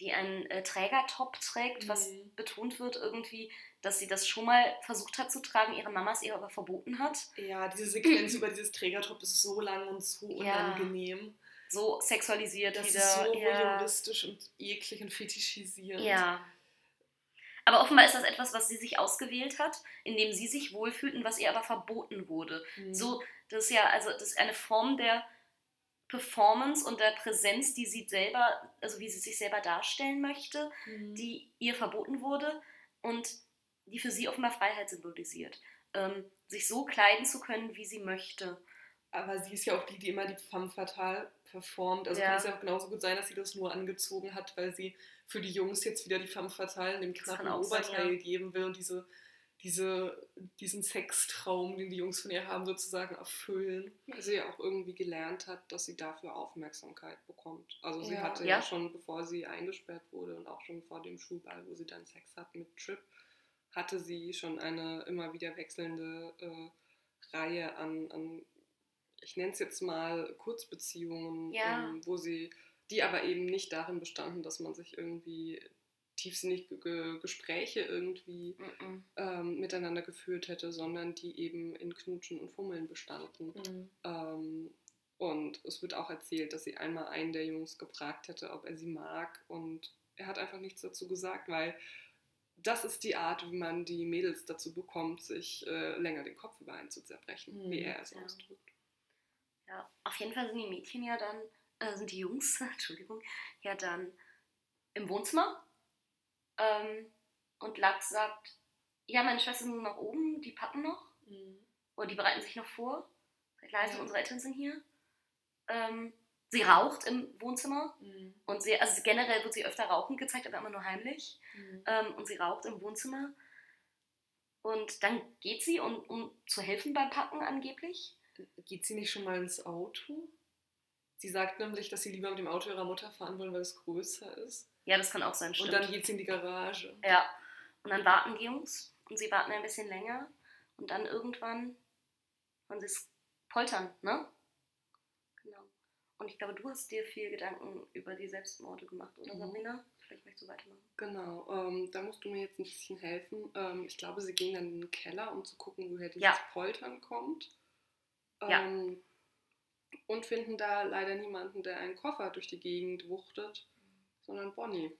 die einen äh, Trägertop trägt, was Mhm. betont wird irgendwie, dass sie das schon mal versucht hat zu tragen, ihre Mama es ihr aber verboten hat. ja, diese *clears throat* Sequenz über dieses Trägertop ist so lang und so Ja. unangenehm. So sexualisiert Das wieder. ist so ja. voyeuristisch und eklig und fetischisierend. ja. Aber offenbar ist das etwas, was sie sich ausgewählt hat, in dem sie sich wohlfühlt und was ihr aber verboten wurde. Mhm. So, das ist ja, also das ist eine Form der Performance und der Präsenz, die sie selber, also wie sie sich selber darstellen möchte, Mhm. die ihr verboten wurde und die für sie offenbar Freiheit symbolisiert. Ähm, sich so kleiden zu können, wie sie möchte. Aber sie ist ja auch die, die immer die femme fatale performt. Also Ja. kann es ja auch genauso gut sein, dass sie das nur angezogen hat, weil sie für die Jungs jetzt wieder die femme fatale in dem knappen auch sein, Oberteil ja. geben will und diese, diese, diesen Sextraum, den die Jungs von ihr haben, sozusagen erfüllen. Weil sie ja auch irgendwie gelernt hat, dass sie dafür Aufmerksamkeit bekommt. Also sie Ja. hatte Ja. ja. schon, bevor sie eingesperrt wurde und auch schon vor dem Schulball, wo sie dann Sex hat mit Trip, hatte sie schon eine immer wieder wechselnde äh, Reihe an, an ich nenne es jetzt mal Kurzbeziehungen, Ja. ähm, wo sie, die aber eben nicht darin bestanden, dass man sich irgendwie tiefsinnige Gespräche irgendwie Mhm. ähm, miteinander geführt hätte, sondern die eben in Knutschen und Fummeln bestanden. Mhm. Ähm, und es wird auch erzählt, dass sie einmal einen der Jungs gefragt hätte, ob er sie mag. Und er hat einfach nichts dazu gesagt, weil das ist die Art, wie man die Mädels dazu bekommt, sich äh, länger den Kopf über einen zu zerbrechen, wie er es ja. ausdrückt. Ja, auf jeden Fall sind die Mädchen ja dann, äh, sind die Jungs, *laughs* Entschuldigung, ja dann im Wohnzimmer. Ähm, und Lachs sagt, ja, meine Schwestern sind noch oben, die packen noch. Mhm. Oder die bereiten sich noch vor. Seid leise, Ja. unsere Eltern sind hier. Ähm, sie raucht im Wohnzimmer. Mhm. Und sie, also generell wird sie öfter rauchend gezeigt, aber immer nur heimlich. Mhm. Ähm, und sie raucht im Wohnzimmer. Und dann geht sie, und, um zu helfen beim Packen angeblich. Geht sie nicht schon mal ins Auto? Sie sagt nämlich, dass sie lieber mit dem Auto ihrer Mutter fahren wollen, weil es größer ist. Ja, das kann auch sein, stimmt. Und dann geht sie in die Garage. Ja, und dann warten die Jungs und sie warten ein bisschen länger und dann irgendwann wollen sie es poltern, ne? Genau. Und ich glaube, du hast dir viel Gedanken über die Selbstmorde gemacht, oder Mhm. Sabrina? Vielleicht möchtest du weitermachen. Genau, ähm, da musst du mir jetzt ein bisschen helfen. Ähm, ich glaube, sie gehen dann in den Keller, um zu gucken, woher dieses Ja. Poltern kommt. Ja. Ähm, Und finden da leider niemanden, der einen Koffer durch die Gegend wuchtet, sondern Bonnie.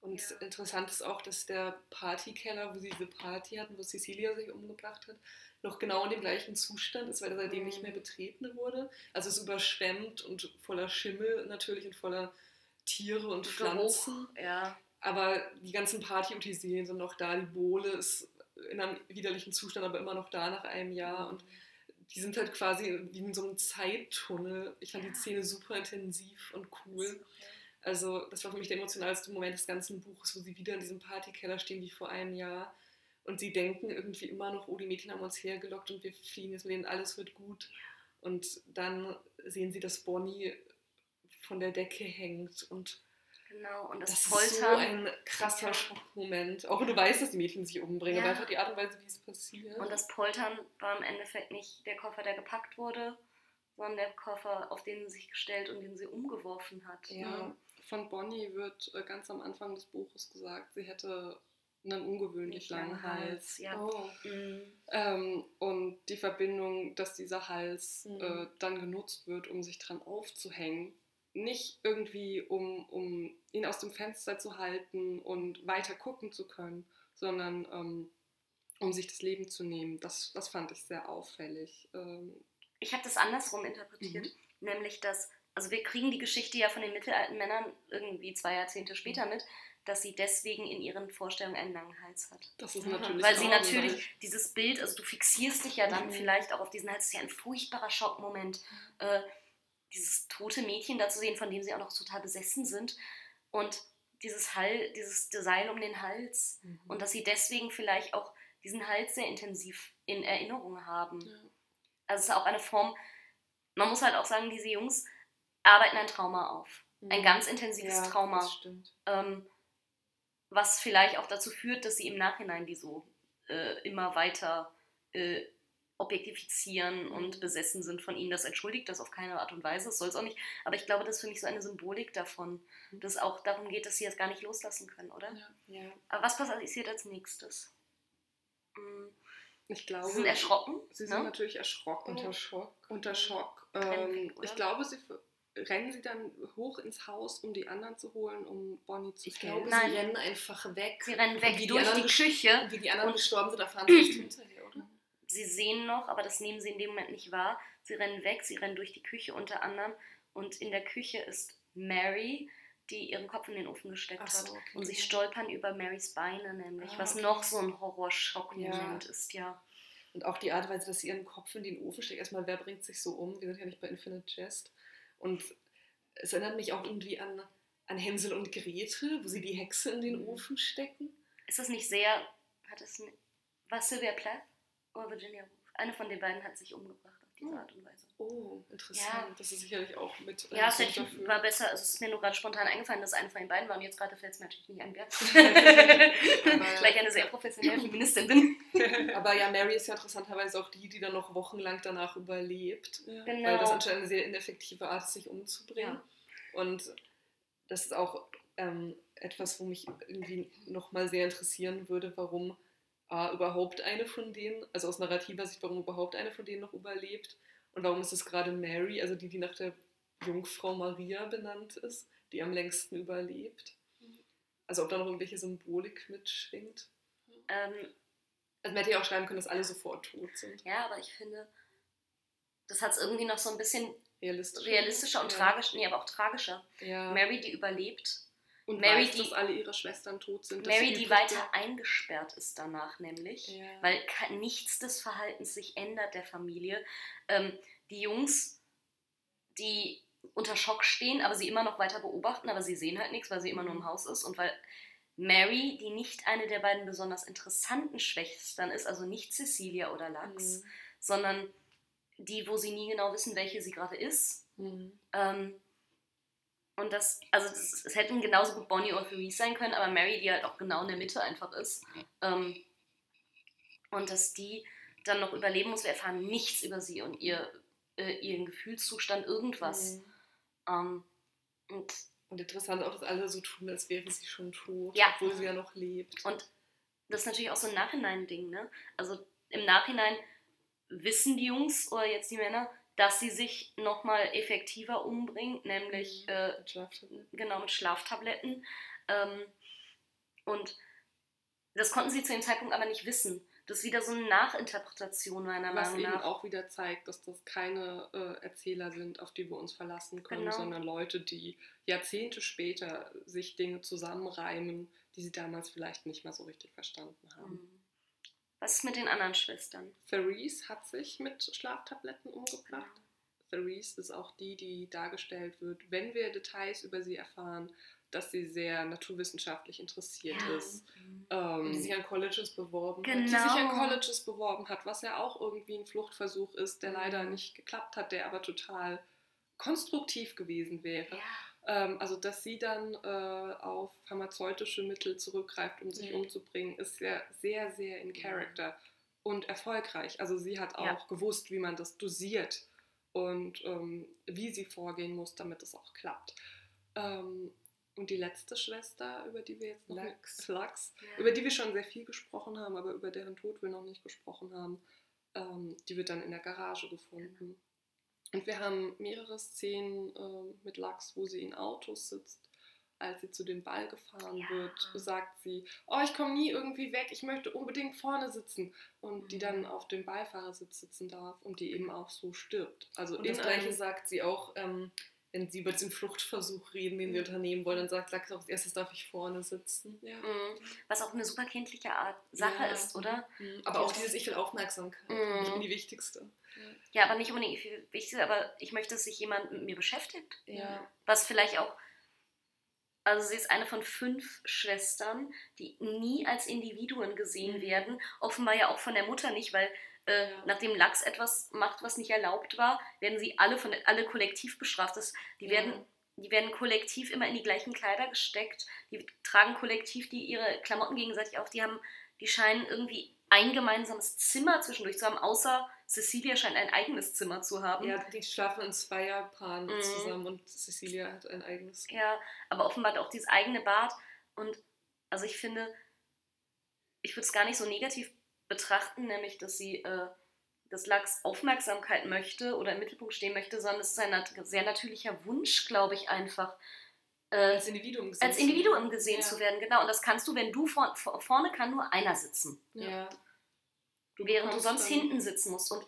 Und Ja. interessant ist auch, dass der Partykeller, wo sie diese Party hatten, wo Cecilia sich umgebracht hat, noch genau in dem gleichen Zustand ist, weil er seitdem nicht Mhm. mehr betreten wurde. Also es ist überschwemmt und voller Schimmel natürlich und voller Tiere und Pflanzen. Geruch, ja. Aber die ganzen Party-Utensilien sind noch da. Die Bohle ist in einem widerlichen Zustand, aber immer noch da nach einem Jahr. Und die sind halt quasi wie in so einem Zeittunnel. Ich fand Ja. die Szene super intensiv und cool. Also, das war für mich der emotionalste Moment des ganzen Buches, wo sie wieder in diesem Partykeller stehen wie vor einem Jahr. Und sie denken irgendwie immer noch, oh, die Mädchen haben uns hergelockt und wir fliehen jetzt mit denen, alles wird gut. Und dann sehen sie, dass Bonnie von der Decke hängt und Genau, und das, das ist Poltern. so ein krasser. Schockmoment. Auch wenn du weißt, dass die Mädchen sich umbringen, Ja. aber einfach die Art und Weise, wie es passiert. Und das Poltern war im Endeffekt nicht der Koffer, der gepackt wurde, sondern der Koffer, auf den sie sich gestellt und den sie umgeworfen hat. ja, Ne? Von Bonnie wird äh, ganz am Anfang des Buches gesagt, sie hätte einen ungewöhnlich langen langen Hals. ja. Oh. Mhm. Ähm, und die Verbindung, dass dieser Hals Mhm. äh, dann genutzt wird, um sich dran aufzuhängen. Nicht irgendwie, um, um ihn aus dem Fenster zu halten und weiter gucken zu können, sondern ähm, um sich das Leben zu nehmen. Das, das fand ich sehr auffällig. Ähm, Ich habe das andersrum interpretiert, Mhm. nämlich dass, also wir kriegen die Geschichte ja von den mittelalten Männern irgendwie zwei Jahrzehnte später Mhm. mit, dass sie deswegen in ihren Vorstellungen einen langen Hals hat. das ist natürlich Weil sie natürlich dieses Bild, also du fixierst dich ja dann Mhm. vielleicht auch auf diesen Hals, das ist ja ein furchtbarer Schockmoment, äh, dieses tote Mädchen da zu sehen, von dem sie auch noch total besessen sind und dieses, Hall, dieses Seil um den Hals Mhm. und dass sie deswegen vielleicht auch diesen Hals sehr intensiv in Erinnerung haben. Ja. Also es ist auch eine Form, man muss halt auch sagen, diese Jungs arbeiten ein Trauma auf. Ein Mhm. ganz intensives ja, Trauma, Das stimmt. ähm, was vielleicht auch dazu führt, dass sie im Nachhinein die so äh, immer weiter äh, objektifizieren Mhm. und besessen sind von ihnen. Das entschuldigt das auf keine Art und Weise, das soll es auch nicht. Aber ich glaube, das ist für mich so eine Symbolik davon, Mhm. dass auch darum geht, dass sie das gar nicht loslassen können, oder? Ja. ja. Aber was passiert als nächstes? Mm, Ich Sie glaube, sind erschrocken. Sie sind ne? natürlich erschrocken. Unter Schock. Unter Schock. Rennen Ähm, weg, ich glaube, sie rennen sie dann hoch ins Haus, um die anderen zu holen, um Bonnie zu Ich glaube. Nein. sie rennen einfach weg. Sie rennen weg wie durch die anderen ges- Küche. Wie die anderen Und- gestorben sind, erfahren sie erst hinterher, oder? Sie sehen noch, aber das nehmen sie in dem Moment nicht wahr. Sie rennen weg, sie rennen durch die Küche unter anderem. Und in der Küche ist Mary, die ihren Kopf in den Ofen gesteckt so, hat. okay. Und sie stolpern über Marys Beine nämlich, Ah, was okay. noch so ein Horrorschockmoment Ja. ist, ja. Und auch die Art und Weise, dass sie ihren Kopf in den Ofen steckt. Erstmal, wer bringt sich so um? Wir sind ja nicht bei Infinite Jest. Und es erinnert mich auch irgendwie an, an Hänsel und Gretel, wo sie die Hexe in den Mhm. Ofen stecken. Ist das nicht sehr, hat es, war Sylvia Plath oder Virginia Woolf? Eine von den beiden hat sich umgebracht auf diese Oh. Art und Weise. Oh, interessant. Ja. Das ist sicherlich auch mit. Ja, dafür. ich, war besser, also es ist mir nur gerade spontan eingefallen, dass eine von den beiden war und jetzt gerade fällt es mir natürlich nicht ein, wer. Weil ich eine sehr professionelle *laughs* Feministin bin. Aber ja, Mary ist ja interessanterweise auch die, die dann noch wochenlang danach überlebt. Ja. Genau. Weil das anscheinend eine sehr ineffektive Art ist, sich umzubringen. Ja. Und das ist auch ähm, etwas, wo mich irgendwie nochmal sehr interessieren würde, warum äh, überhaupt eine von denen, also aus narrativer Sicht, warum überhaupt eine von denen noch überlebt und warum ist es gerade Mary, also die, die nach der Jungfrau Maria benannt ist, die am längsten überlebt. Also ob da noch irgendwelche Symbolik mitschwingt. Ähm, also man hätte ja auch schreiben können, dass alle sofort tot sind. ja, aber ich finde, das hat es irgendwie noch so ein bisschen Realistisch. realistischer und ja. tragisch, nee, aber auch tragischer. Ja. Mary, die überlebt. Und Mary, weiß, die- dass alle ihre Schwestern tot sind. Mary, die weiter eingesperrt ist danach nämlich. Ja. weil nichts des Verhaltens sich ändert der Familie. Ähm, die Jungs, die unter Schock stehen, aber sie immer noch weiter beobachten, aber sie sehen halt nichts, weil sie immer nur im Haus ist und weil Mary, die nicht eine der beiden besonders interessanten Schwestern ist, also nicht Cecilia oder Lux, Mhm. sondern die, wo sie nie genau wissen, welche sie gerade ist. Mhm. Ähm, und das, also das, es hätten genauso gut Bonnie oder Therese sein können, aber Mary, die halt auch genau in der Mitte einfach ist. Ähm, und dass die dann noch überleben muss, wir erfahren nichts über sie und ihr, äh, ihren Gefühlszustand, irgendwas. Mhm. Ähm, und, Und interessant auch, dass alle so tun, als wäre sie schon tot, Ja. obwohl sie ja noch lebt. und das ist natürlich auch so ein Nachhinein-Ding, ne? Also im Nachhinein wissen die Jungs oder jetzt die Männer, dass sie sich nochmal effektiver umbringt, nämlich Mhm. äh, Schlaftabletten. genau mit Schlaftabletten. Ähm, und das konnten sie zu dem Zeitpunkt aber nicht wissen. Das ist wieder so eine Nachinterpretation meiner Was Meinung eben nach. auch wieder zeigt, dass das keine äh, Erzähler sind, auf die wir uns verlassen können, Genau. sondern Leute, die Jahrzehnte später sich Dinge zusammenreimen, die sie damals vielleicht nicht mehr so richtig verstanden haben. Mhm. Was ist mit den anderen Schwestern? Therese hat sich mit Schlaftabletten umgebracht. Therese ist auch die, die dargestellt wird, wenn wir Details über sie erfahren, dass sie sehr naturwissenschaftlich interessiert Ja. ist. Mhm. Ähm, die sich an Colleges beworben Genau. die sich an Colleges beworben hat, was ja auch irgendwie ein Fluchtversuch ist, der Mhm. leider nicht geklappt hat, der aber total konstruktiv gewesen wäre. Ja. Ähm, also, dass sie dann äh, auf pharmazeutische Mittel zurückgreift, um sich Mhm. umzubringen, ist sehr, sehr, sehr in Character und erfolgreich. Also, sie hat auch Ja. gewusst, wie man das dosiert und ähm, wie sie vorgehen muss, damit es auch klappt. Ähm, und die letzte Schwester, über die wir jetzt noch Lux. Lux, Ja. über die wir schon sehr viel gesprochen haben, aber über deren Tod wir noch nicht gesprochen haben, ähm, die wird dann in der Garage gefunden. Und wir haben mehrere Szenen ähm, mit Lux, wo sie in Autos sitzt. Als sie zu dem Ball gefahren Ja. wird, sagt sie, oh, ich komme nie irgendwie weg, ich möchte unbedingt vorne sitzen. Und die Mhm. dann auf dem Beifahrersitz sitzen darf und die eben auch so stirbt. Also Und das Gleiche sagt sie auch, ähm, wenn sie über diesen Fluchtversuch reden, den sie Mhm. unternehmen wollen, dann sagt, sagt sie auch, als erstes darf ich vorne sitzen. Ja. Mhm. Was auch eine super kindliche Art Sache Ja. ist, oder? Mhm. Aber auch dieses Ich will Aufmerksamkeit. Mhm. Ich bin die Wichtigste. Ja, aber nicht unbedingt viel wichtig, aber ich möchte, dass sich jemand mit mir beschäftigt. Ja. Was vielleicht auch. Also, sie ist eine von fünf Schwestern, die nie als Individuen gesehen Mhm. werden. Offenbar ja auch von der Mutter nicht, weil äh, Ja. nachdem Lachs etwas macht, was nicht erlaubt war, werden sie alle von alle kollektiv bestraft. Das, die, Ja. werden, die werden kollektiv immer in die gleichen Kleider gesteckt. Die tragen kollektiv die ihre Klamotten gegenseitig auf. Die haben, die scheinen irgendwie ein gemeinsames Zimmer zwischendurch zu haben, außer Cecilia scheint ein eigenes Zimmer zu haben. ja, die schlafen in Zweierpaaren Mhm. zusammen und Cecilia hat ein eigenes. Ja, aber offenbar hat auch dieses eigene Bad. Und also ich finde, ich würde es gar nicht so negativ betrachten, nämlich dass sie, äh, dass Lachs Aufmerksamkeit möchte oder im Mittelpunkt stehen möchte, sondern es ist ein nat sehr natürlicher Wunsch, glaube ich, einfach. Äh, Als Individuum gesehen. als Individuum gesehen Ja. zu werden, genau. Und das kannst du, wenn du vor, vor, vorne kann nur einer sitzen, Ja. Du während du sonst dann- hinten sitzen musst. Und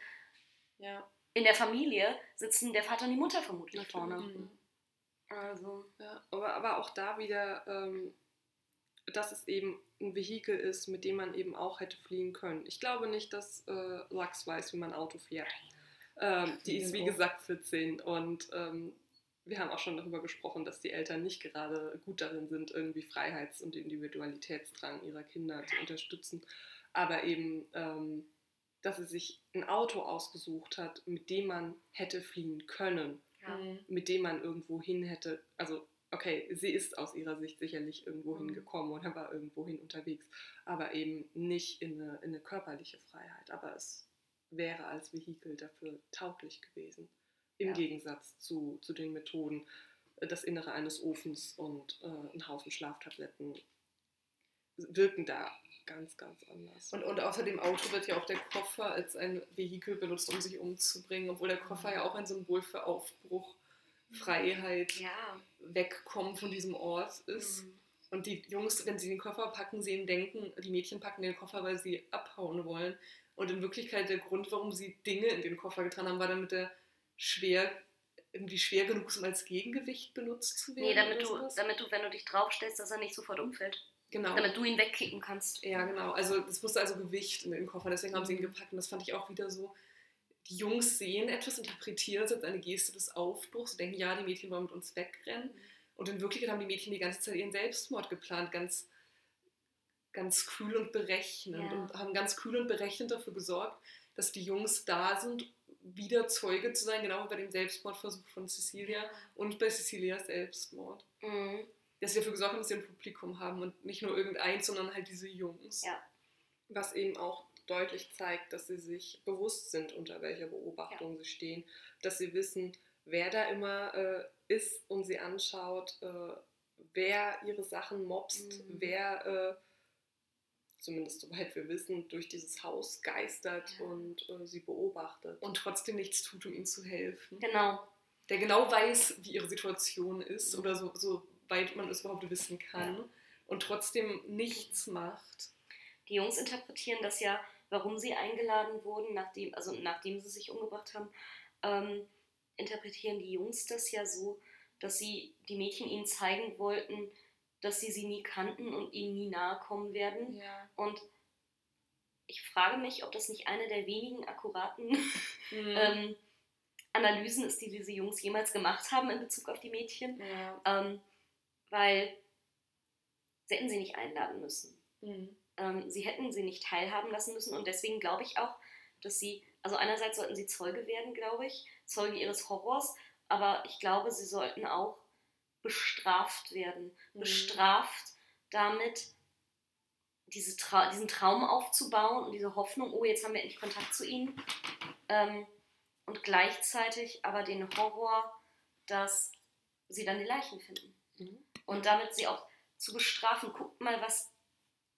Ja. in der Familie sitzen der Vater und die Mutter vermutlich Natürlich. vorne. Mhm. Also, Ja, aber, aber auch da wieder, ähm, dass es eben ein Vehikel ist, mit dem man eben auch hätte fliehen können. Ich glaube nicht, dass äh, Lux weiß, wie man Auto fährt. Ähm, die ist, wie gesagt, 14 und ähm, wir haben auch schon darüber gesprochen, dass die Eltern nicht gerade gut darin sind, irgendwie Freiheits- und Individualitätsdrang ihrer Kinder zu unterstützen. Aber eben, ähm, dass sie sich ein Auto ausgesucht hat, mit dem man hätte fliehen können ja. Mit dem man irgendwo hin hätte, also okay, sie ist aus ihrer Sicht sicherlich irgendwo Mhm. hingekommen oder war irgendwo hin unterwegs, aber eben nicht in eine, in eine körperliche Freiheit, aber es wäre als Vehikel dafür tauglich gewesen, im Ja. Gegensatz zu, zu den Methoden, das Innere eines Ofens und äh, ein Haufen Schlaftabletten wirken da ganz, ganz anders. Und, und außer dem Auto wird ja auch der Koffer als ein Vehikel benutzt, um sich umzubringen, obwohl der Koffer ja auch ein Symbol für Aufbruch, Freiheit, Ja. Wegkommen von diesem Ort ist. Mhm. Und die Jungs, wenn sie den Koffer packen, sehen, denken, die Mädchen packen den Koffer, weil sie abhauen wollen. Und in Wirklichkeit der Grund, warum sie Dinge in den Koffer getan haben, war damit er schwer, irgendwie schwer genug ist, um als Gegengewicht benutzt zu werden. Nee, damit du, damit du, wenn du dich draufstellst, dass er nicht sofort umfällt. genau. Damit du ihn wegkicken kannst. Ja, genau. Also es musste also Gewicht in den Koffer, deswegen haben sie ihn gepackt. Und das fand ich auch wieder so. Die Jungs sehen etwas, interpretieren es als eine Geste des Aufbruchs, denken, ja, die Mädchen wollen mit uns wegrennen. Und in Wirklichkeit haben die Mädchen die ganze Zeit ihren Selbstmord geplant, ganz, ganz kühl und berechnend. Ja. Und haben ganz kühl und berechnend dafür gesorgt, dass die Jungs da sind, wieder Zeuge zu sein, genau wie bei dem Selbstmordversuch von Cecilia und bei Cecilias Selbstmord. Mhm. Dass sie dafür gesorgt haben, dass sie ein Publikum haben und nicht nur irgendeins, sondern halt diese Jungs. Ja. Was eben auch deutlich zeigt, dass sie sich bewusst sind, unter welcher Beobachtung sie stehen, dass sie wissen, wer da immer äh, ist und sie anschaut, äh, wer ihre Sachen mobst, Mhm. wer, äh, zumindest soweit wir wissen, durch dieses Haus geistert Ja. und äh, sie beobachtet. Und trotzdem nichts tut, um ihnen zu helfen. Genau. Der genau weiß, wie ihre Situation ist Mhm. oder so, so weit man es überhaupt wissen kann. Und trotzdem nichts macht. Die Jungs interpretieren das ja, warum sie eingeladen wurden, nachdem, also nachdem sie sich umgebracht haben, ähm, interpretieren die Jungs das ja so, dass sie die Mädchen ihnen zeigen wollten, dass sie sie nie kannten und ihnen nie nahe kommen werden. Ja. Und ich frage mich, ob das nicht eine der wenigen akkuraten *laughs* Mhm. ähm, Analysen ist, die diese Jungs jemals gemacht haben in Bezug auf die Mädchen. ja. Ähm, weil sie hätten sie nicht einladen müssen. Mhm. Ähm, sie hätten sie nicht teilhaben lassen müssen und deswegen glaube ich auch, dass sie, also einerseits sollten sie Zeuge werden, glaube ich, Zeuge ihres Horrors, aber ich glaube, sie sollten auch bestraft werden. Mhm. Bestraft damit, diese Trau diesen Traum aufzubauen und diese Hoffnung, oh, jetzt haben wir endlich Kontakt zu ihnen. Ähm, und gleichzeitig aber den Horror, dass sie dann die Leichen finden. Mhm. Und damit sie auch zu bestrafen. Guckt mal, was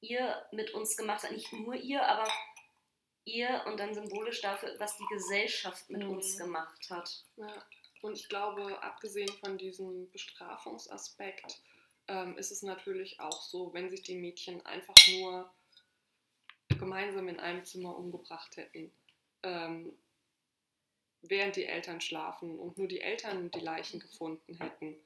ihr mit uns gemacht habt. Nicht nur ihr, aber ihr und dann symbolisch dafür, was die Gesellschaft mit Mhm. uns gemacht hat. Ja, und ich glaube, abgesehen von diesem Bestrafungsaspekt, ähm, ist es natürlich auch so, wenn sich die Mädchen einfach nur gemeinsam in einem Zimmer umgebracht hätten, ähm, während die Eltern schlafen und nur die Eltern die Leichen gefunden hätten.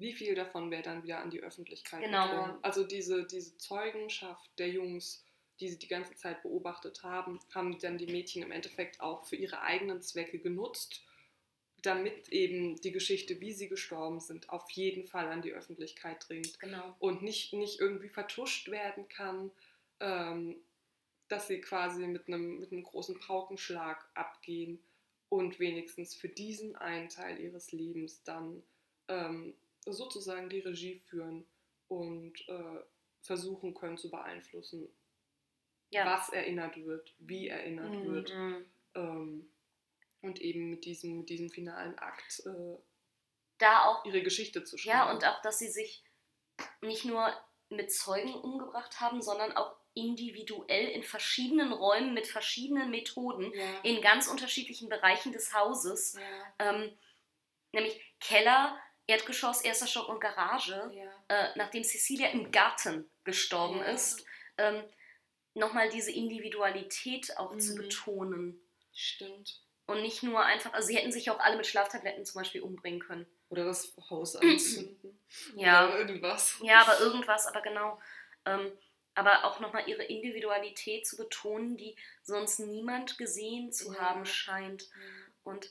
Wie viel davon wäre dann wieder an die Öffentlichkeit Genau. gedrungen? Also diese, diese Zeugenschaft der Jungs, die sie die ganze Zeit beobachtet haben, haben dann die Mädchen im Endeffekt auch für ihre eigenen Zwecke genutzt, damit eben die Geschichte, wie sie gestorben sind, auf jeden Fall an die Öffentlichkeit dringt Genau. und nicht, nicht irgendwie vertuscht werden kann, ähm, dass sie quasi mit einem, mit einem großen Paukenschlag abgehen und wenigstens für diesen einen Teil ihres Lebens dann ähm, sozusagen die Regie führen und äh, versuchen können zu beeinflussen, Ja. was erinnert wird, wie erinnert Mhm. wird Mhm. ähm, und eben mit diesem, mit diesem finalen Akt äh, Da auch ihre Geschichte zu schreiben. Ja, und auch, dass sie sich nicht nur mit Zeugen umgebracht haben, sondern auch individuell in verschiedenen Räumen mit verschiedenen Methoden Ja. in ganz unterschiedlichen Bereichen des Hauses, Ja. ähm, nämlich Keller, Erdgeschoss, erster Stock und Garage, Ja. äh, nachdem Cecilia im Garten gestorben Ja. ist, ähm, nochmal diese Individualität auch zu Mhm. betonen. Stimmt. Und nicht nur einfach, also sie hätten sich auch alle mit Schlaftabletten zum Beispiel umbringen können. Oder das Haus *clears throat* anzünden. Ja. Oder irgendwas. Ja, aber irgendwas, aber genau. Ähm, aber auch nochmal ihre Individualität zu betonen, die sonst niemand gesehen zu Ja. haben scheint. Und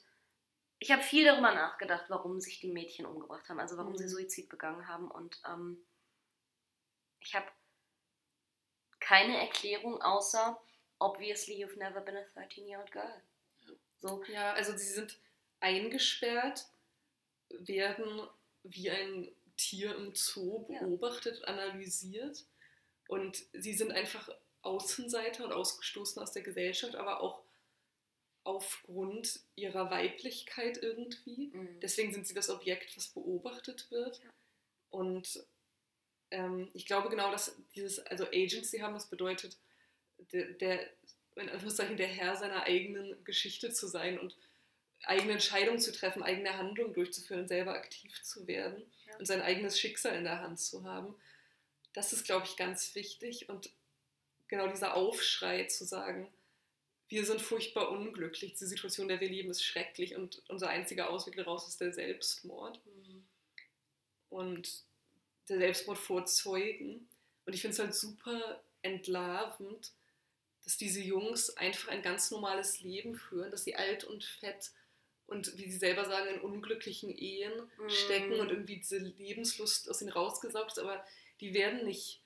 ich habe viel darüber nachgedacht, warum sich die Mädchen umgebracht haben, also warum Mhm. sie Suizid begangen haben. Und ähm, ich habe keine Erklärung außer, obviously you've never been a 13-year-old girl. So, Ja, also sie sind eingesperrt, werden wie ein Tier im Zoo Ja. beobachtet, analysiert und sie sind einfach Außenseiter und ausgestoßen aus der Gesellschaft, aber auch aufgrund ihrer Weiblichkeit irgendwie. Mhm. Deswegen sind sie das Objekt, was beobachtet wird. Ja. Und ähm, ich glaube genau, dass dieses, also Agency haben, das bedeutet, der, der, in Anführungszeichen, der Herr seiner eigenen Geschichte zu sein und eigene Entscheidungen zu treffen, eigene Handlungen durchzuführen selber aktiv zu werden Ja. und sein eigenes Schicksal in der Hand zu haben. Das ist, glaube ich, ganz wichtig. Und genau dieser Aufschrei zu sagen, wir sind furchtbar unglücklich, die Situation, in der wir leben, ist schrecklich und unser einziger Ausweg daraus ist der Selbstmord Mhm. und der Selbstmord vor Zeugen. Und ich finde es halt super entlarvend, dass diese Jungs einfach ein ganz normales Leben führen, dass sie alt und fett und wie sie selber sagen, in unglücklichen Ehen Mhm. stecken und irgendwie diese Lebenslust aus ihnen rausgesaugt ist, aber die werden nicht,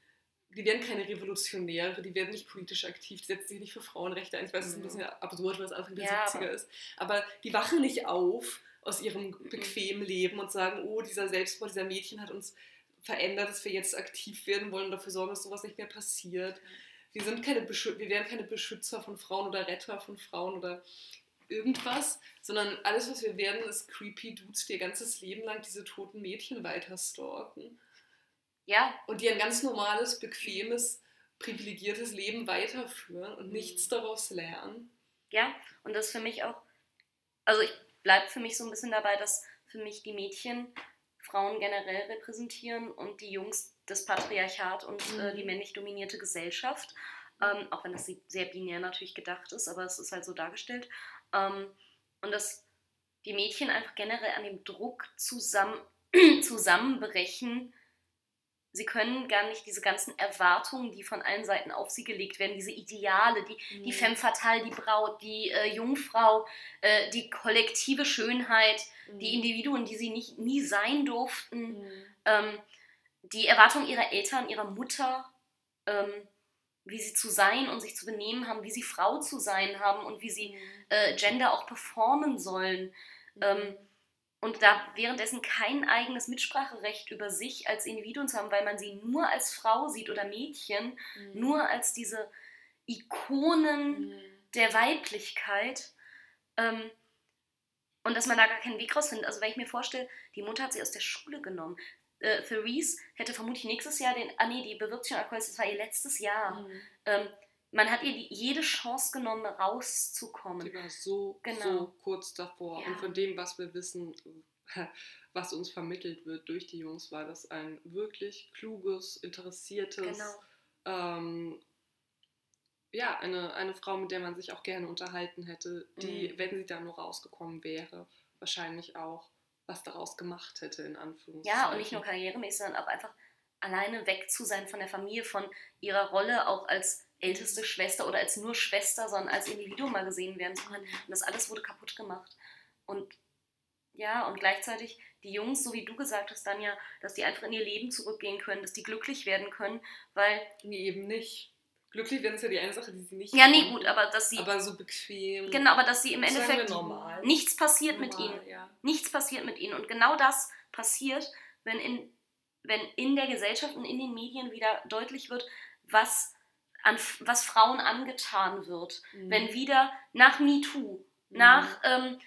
die werden keine Revolutionäre, die werden nicht politisch aktiv, die setzen sich nicht für Frauenrechte ein. Ich weiß, das ist ein Mhm. bisschen absurd, weil es Anfang der Ja, 70er aber- ist, aber die wachen nicht auf aus ihrem bequemen Leben und sagen, oh, dieser Selbstmord, dieser Mädchen hat uns verändert, dass wir jetzt aktiv werden wollen und dafür sorgen, dass sowas nicht mehr passiert. Wir, sind keine Beschü wir werden keine Beschützer von Frauen oder Retter von Frauen oder irgendwas, sondern alles, was wir werden, ist creepy Dudes, die ihr ganzes Leben lang diese toten Mädchen weiter stalken Ja, und die ein ganz normales, bequemes, privilegiertes Leben weiterführen und Mhm. nichts daraus lernen. ja. Und das für mich auch, also ich bleibe für mich so ein bisschen dabei, dass für mich die Mädchen Frauen generell repräsentieren und die Jungs das Patriarchat und äh, Mhm. die männlich dominierte Gesellschaft. Ähm, auch wenn das sehr binär natürlich gedacht ist, aber es ist halt so dargestellt. Ähm, und dass die Mädchen einfach generell an dem Druck zusammen, *clears throat* zusammenbrechen. Sie können gar nicht diese ganzen Erwartungen, die von allen Seiten auf sie gelegt werden, diese Ideale, die, die Femme fatale, die Braut, die äh, Jungfrau, äh, die kollektive Schönheit, die Individuen, die sie nicht, nie sein durften, Mhm. ähm, die Erwartungen ihrer Eltern, ihrer Mutter, ähm, wie sie zu sein und sich zu benehmen haben, wie sie Frau zu sein haben und wie sie äh, Gender auch performen sollen. Ähm, und da währenddessen kein eigenes Mitspracherecht über sich als Individuen zu haben, weil man sie nur als Frau sieht oder Mädchen, Mhm. nur als diese Ikonen Mhm. der Weiblichkeit. Ähm, und dass man da gar keinen Weg rausfindet. Also wenn ich mir vorstelle, die Mutter hat sie aus der Schule genommen. Äh, Therese hätte vermutlich nächstes Jahr den, ah nee, die bewirbt sich schon Alkohol, das war ihr letztes Jahr. Mhm. Ähm, man hat ihr die, jede Chance genommen, rauszukommen. Die war so, Genau. so kurz davor. Ja. Und von dem, was wir wissen, *laughs* was uns vermittelt wird durch die Jungs, war das ein wirklich kluges, interessiertes, Genau. ähm, ja, eine, eine Frau, mit der man sich auch gerne unterhalten hätte, die, Mhm. wenn sie da nur rausgekommen wäre, wahrscheinlich auch was daraus gemacht hätte, in Anführungszeichen. Ja, und nicht nur karrieremäßig, sondern auch einfach alleine weg zu sein von der Familie, von ihrer Rolle auch als älteste Schwester oder als nur Schwester, sondern als Individuum mal gesehen werden zu können. Und das alles wurde kaputt gemacht. Und ja, und gleichzeitig die Jungs, so wie du gesagt hast, Danja, dass die einfach in ihr Leben zurückgehen können, dass die glücklich werden können, weil, Nee, eben nicht. Glücklich werden ist ja die eine Sache, die sie nicht ja, nee, gut, aber dass sie, aber so bequem. genau, aber dass sie im Endeffekt normal. nichts passiert mit normal, ihnen. Ja. Nichts passiert mit ihnen. Und genau das passiert, wenn in, wenn in der Gesellschaft und in den Medien wieder deutlich wird, was, an, was Frauen angetan wird. Mhm. Wenn wieder nach MeToo, nach, ähm,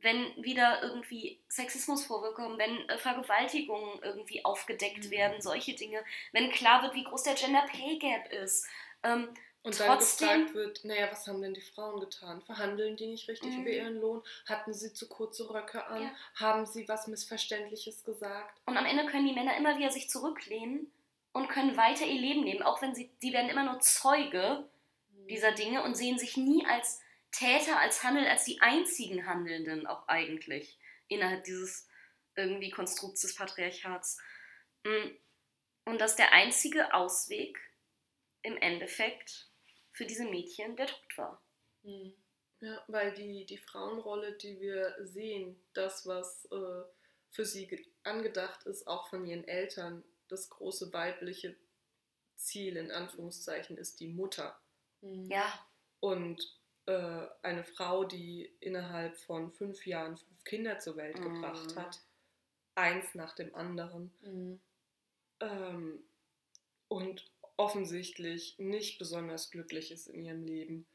wenn wieder irgendwie Sexismus vorkommen, wenn äh, Vergewaltigungen irgendwie aufgedeckt Mhm. werden, solche Dinge, wenn klar wird, wie groß der Gender Pay Gap ist. Ähm, Und dann Trotzdem- gefragt wird, naja, was haben denn die Frauen getan? Verhandeln die nicht richtig Mhm. über ihren Lohn? Hatten sie zu kurze Röcke an? Ja. Haben sie was Missverständliches gesagt? Und am Ende können die Männer immer wieder sich zurücklehnen und können weiter ihr Leben leben, auch wenn sie, sie werden immer nur Zeuge dieser Dinge und sehen sich nie als Täter, als Handel, als die einzigen Handelnden auch eigentlich innerhalb dieses irgendwie Konstrukts des Patriarchats. Mm. Und dass der einzige Ausweg im Endeffekt für diese Mädchen der Tod war. Mhm. Ja, weil die, die Frauenrolle, die wir sehen, das, was äh, für sie ge- angedacht ist, auch von ihren Eltern, das große weibliche Ziel in Anführungszeichen ist die Mutter. Mhm. Ja, Und äh, eine Frau, die innerhalb von fünf Jahren fünf Kinder zur Welt Mhm. gebracht hat, eins nach dem anderen, Mhm. ähm, und offensichtlich nicht besonders glücklich ist in ihrem Leben,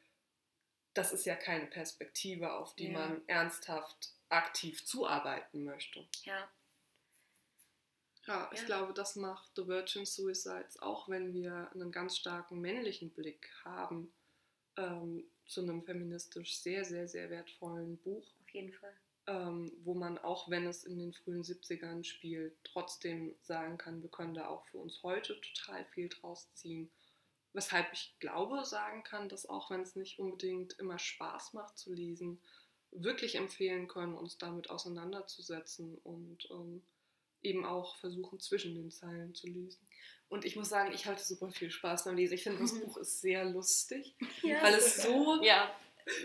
das ist ja keine Perspektive, auf die Ja. man ernsthaft aktiv zuarbeiten möchte. Ja, Ja, ich Ja. glaube, das macht The Virgin Suicides, auch wenn wir einen ganz starken männlichen Blick haben, ähm, zu einem feministisch sehr, sehr, sehr wertvollen Buch, auf jeden Fall. ähm, wo man, auch wenn es in den frühen 70ern spielt, trotzdem sagen kann, wir können da auch für uns heute total viel draus ziehen. Weshalb ich glaube, sagen kann, dass auch wenn es nicht unbedingt immer Spaß macht zu lesen, wirklich empfehlen können, uns damit auseinanderzusetzen und ähm, eben auch versuchen, zwischen den Zeilen zu lesen. Und ich muss sagen, ich hatte super viel Spaß beim Lesen. Ich finde, das *laughs* Buch ist sehr lustig, Ja. weil es so, ja.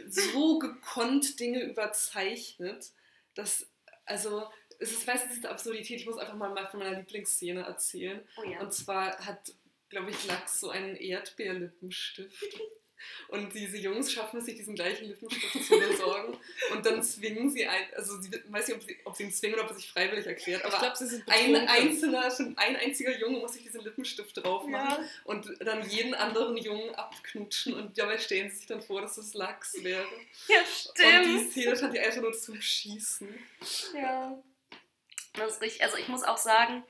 so gekonnt Dinge überzeichnet, dass, also, es ist, nicht, diese Absurdität, ich muss einfach mal von meiner Lieblingsszene erzählen. Oh ja. Und zwar hat, glaube ich, Lachs so einen Erdbeerlippenstift. *laughs* Und diese Jungs schaffen es sich, diesen gleichen Lippenstift zu besorgen. Und dann zwingen sie ein, also sie ich weiß nicht, ob sie, ob sie ihn zwingen oder ob er sich freiwillig erklärt, aber ich glaube, sie sind ein einzelner, schon ein einziger Junge muss sich diesen Lippenstift drauf machen Ja. und dann jeden anderen Jungen abknutschen und dabei stellen sie sich dann vor, dass es Lachs wäre. ja, Und die stimmt. Szene fand ich einfach nur zum Schießen. Ja. Das ist richtig. Also ich muss auch sagen,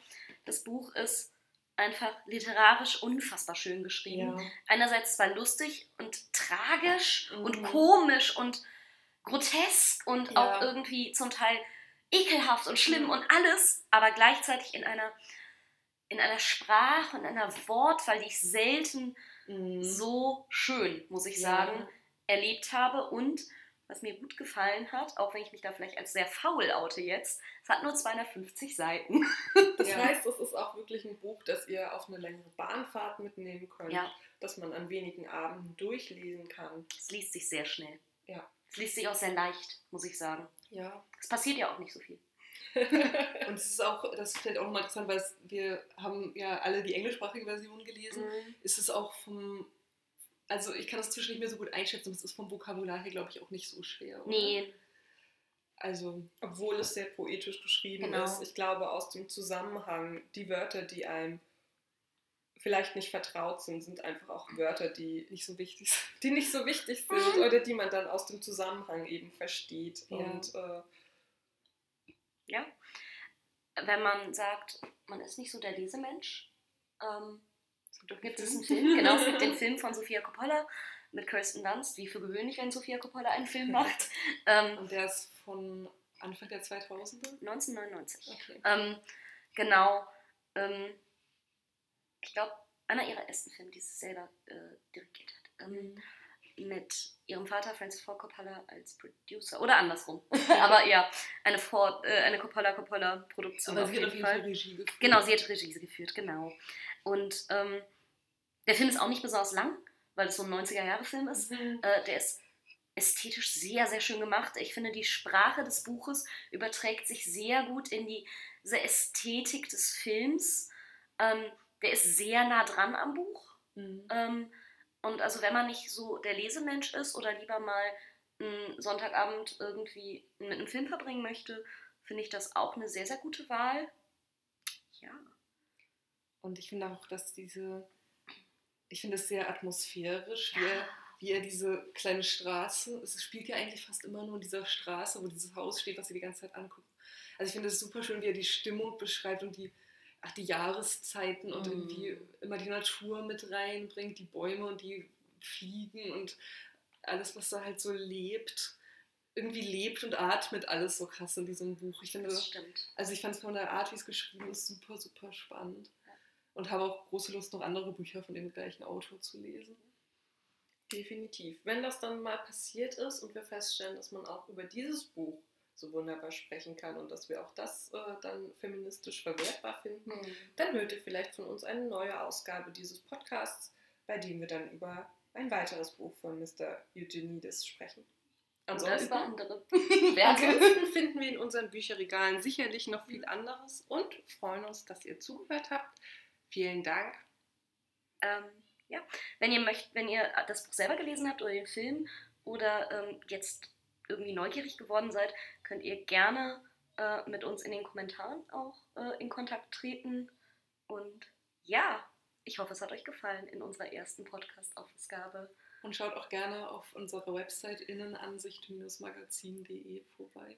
das Buch ist einfach literarisch unfassbar schön geschrieben. Einerseits zwar lustig und tragisch und Mhm. komisch und grotesk und Ja. auch irgendwie zum Teil ekelhaft und schlimm Mhm. und alles, aber gleichzeitig in einer in einer Sprache und einer Wortwahl, die ich selten Mhm. so schön, muss ich Ja. sagen, erlebt habe und was mir gut gefallen hat, auch wenn ich mich da vielleicht als sehr faul oute jetzt, es hat nur 250 Seiten. *laughs* Das Ja. heißt, es ist auch wirklich ein Buch, das ihr auf eine längere Bahnfahrt mitnehmen könnt, Ja. das man an wenigen Abenden durchlesen kann. Es liest sich sehr schnell. Ja. Es liest sich auch sehr leicht, muss ich sagen. Ja. Es passiert ja auch nicht so viel. *laughs* Und es ist auch, das fällt auch nochmal interessant, weil es, wir haben ja alle die englischsprachige Version gelesen. Ist es auch vom, also ich kann das zwischen nicht mehr so gut einschätzen, aber es ist vom Vokabular her, glaube ich, auch nicht so schwer. Oder? Nee, Also, Obwohl es sehr poetisch geschrieben Genau. ist. Ich glaube, aus dem Zusammenhang, die Wörter, die einem vielleicht nicht vertraut sind, sind einfach auch Wörter, die, nicht so wichtig sind. die nicht so wichtig sind oder die man dann aus dem Zusammenhang eben versteht. Ja. Und äh, wenn man sagt, man ist nicht so der Lesemensch, ähm, gibt, es einen Film. Genau, es gibt den *laughs* Film von Sophia Coppola mit Kirsten Dunst, wie für gewöhnlich, wenn Sophia Coppola einen Film macht, ähm, Und der ist von Anfang der 2000er. 1999. Okay. Ähm, genau. Ähm, ich glaube, einer ihrer ersten Filme, die sie selber äh, dirigiert hat. Ähm, mit ihrem Vater Francis Ford Coppola als Producer. Oder andersrum. *laughs* *laughs* Aber ja, eine, Ford, äh, eine Coppola-Coppola-Produktion. Aber sie hat auf jeden Fall Regie geführt. Genau, sie hat Regie geführt, genau. Und ähm, der Film ist auch nicht besonders lang, weil es so ein 90er-Jahre-Film ist. Mhm. Äh, der ist ästhetisch sehr, sehr schön gemacht. Ich finde, die Sprache des Buches überträgt sich sehr gut in die, diese Ästhetik des Films. Ähm, der ist sehr nah dran am Buch. Mhm. Ähm, und also wenn man nicht so der Lesemensch ist oder lieber mal einen Sonntagabend irgendwie mit einem Film verbringen möchte, finde ich das auch eine sehr, sehr gute Wahl. Ja. Und ich finde auch, dass diese, ich finde es sehr atmosphärisch, wie er, wie er diese kleine Straße, es spielt ja eigentlich fast immer nur in dieser Straße, wo dieses Haus steht, was sie die ganze Zeit angucken. Also ich finde es super schön, wie er die Stimmung beschreibt und die, ach, die Jahreszeiten und Mhm. irgendwie immer die Natur mit reinbringt, die Bäume und die Fliegen und alles, was da halt so lebt. Irgendwie lebt und atmet alles so krass in diesem Buch. Ich finde, Das stimmt. also ich fand es von der Art, wie es geschrieben ist, super, super spannend. Und habe auch große Lust, noch andere Bücher von dem gleichen Autor zu lesen. definitiv. Wenn das dann mal passiert ist und wir feststellen, dass man auch über dieses Buch so wunderbar sprechen kann und dass wir auch das äh, dann feministisch verwertbar finden, dann hört ihr vielleicht von uns eine neue Ausgabe dieses Podcasts, bei dem wir dann über ein weiteres Buch von Mr. Eugenides sprechen. Oder Ansonsten, über andere *laughs* ansonsten finden wir in unseren Bücherregalen sicherlich noch viel anderes und freuen uns, dass ihr zugehört habt. Vielen Dank. Ähm, ja. Wenn ihr möchtet, wenn ihr das Buch selber gelesen habt oder den Film oder ähm, jetzt irgendwie neugierig geworden seid, könnt ihr gerne äh, mit uns in den Kommentaren auch äh, in Kontakt treten. Und ja, ich hoffe, es hat euch gefallen in unserer ersten Podcast-Ausgabe. Und schaut auch gerne auf unserer Website innenansicht-magazin.de vorbei.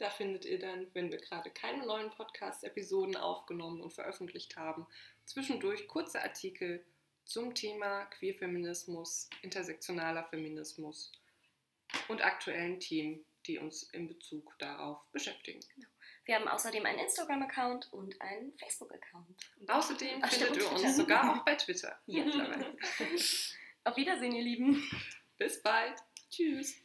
Da findet ihr dann, wenn wir gerade keine neuen Podcast-Episoden aufgenommen und veröffentlicht haben, zwischendurch kurze Artikel zum Thema Queerfeminismus, intersektionaler Feminismus und aktuellen Themen, die uns in Bezug darauf beschäftigen. Genau. Wir haben außerdem einen Instagram-Account und einen Facebook-Account. Und außerdem Ach, findet ihr uns sogar auch bei Twitter. *laughs* Ja. Auf Wiedersehen, ihr Lieben. Bis bald. Tschüss.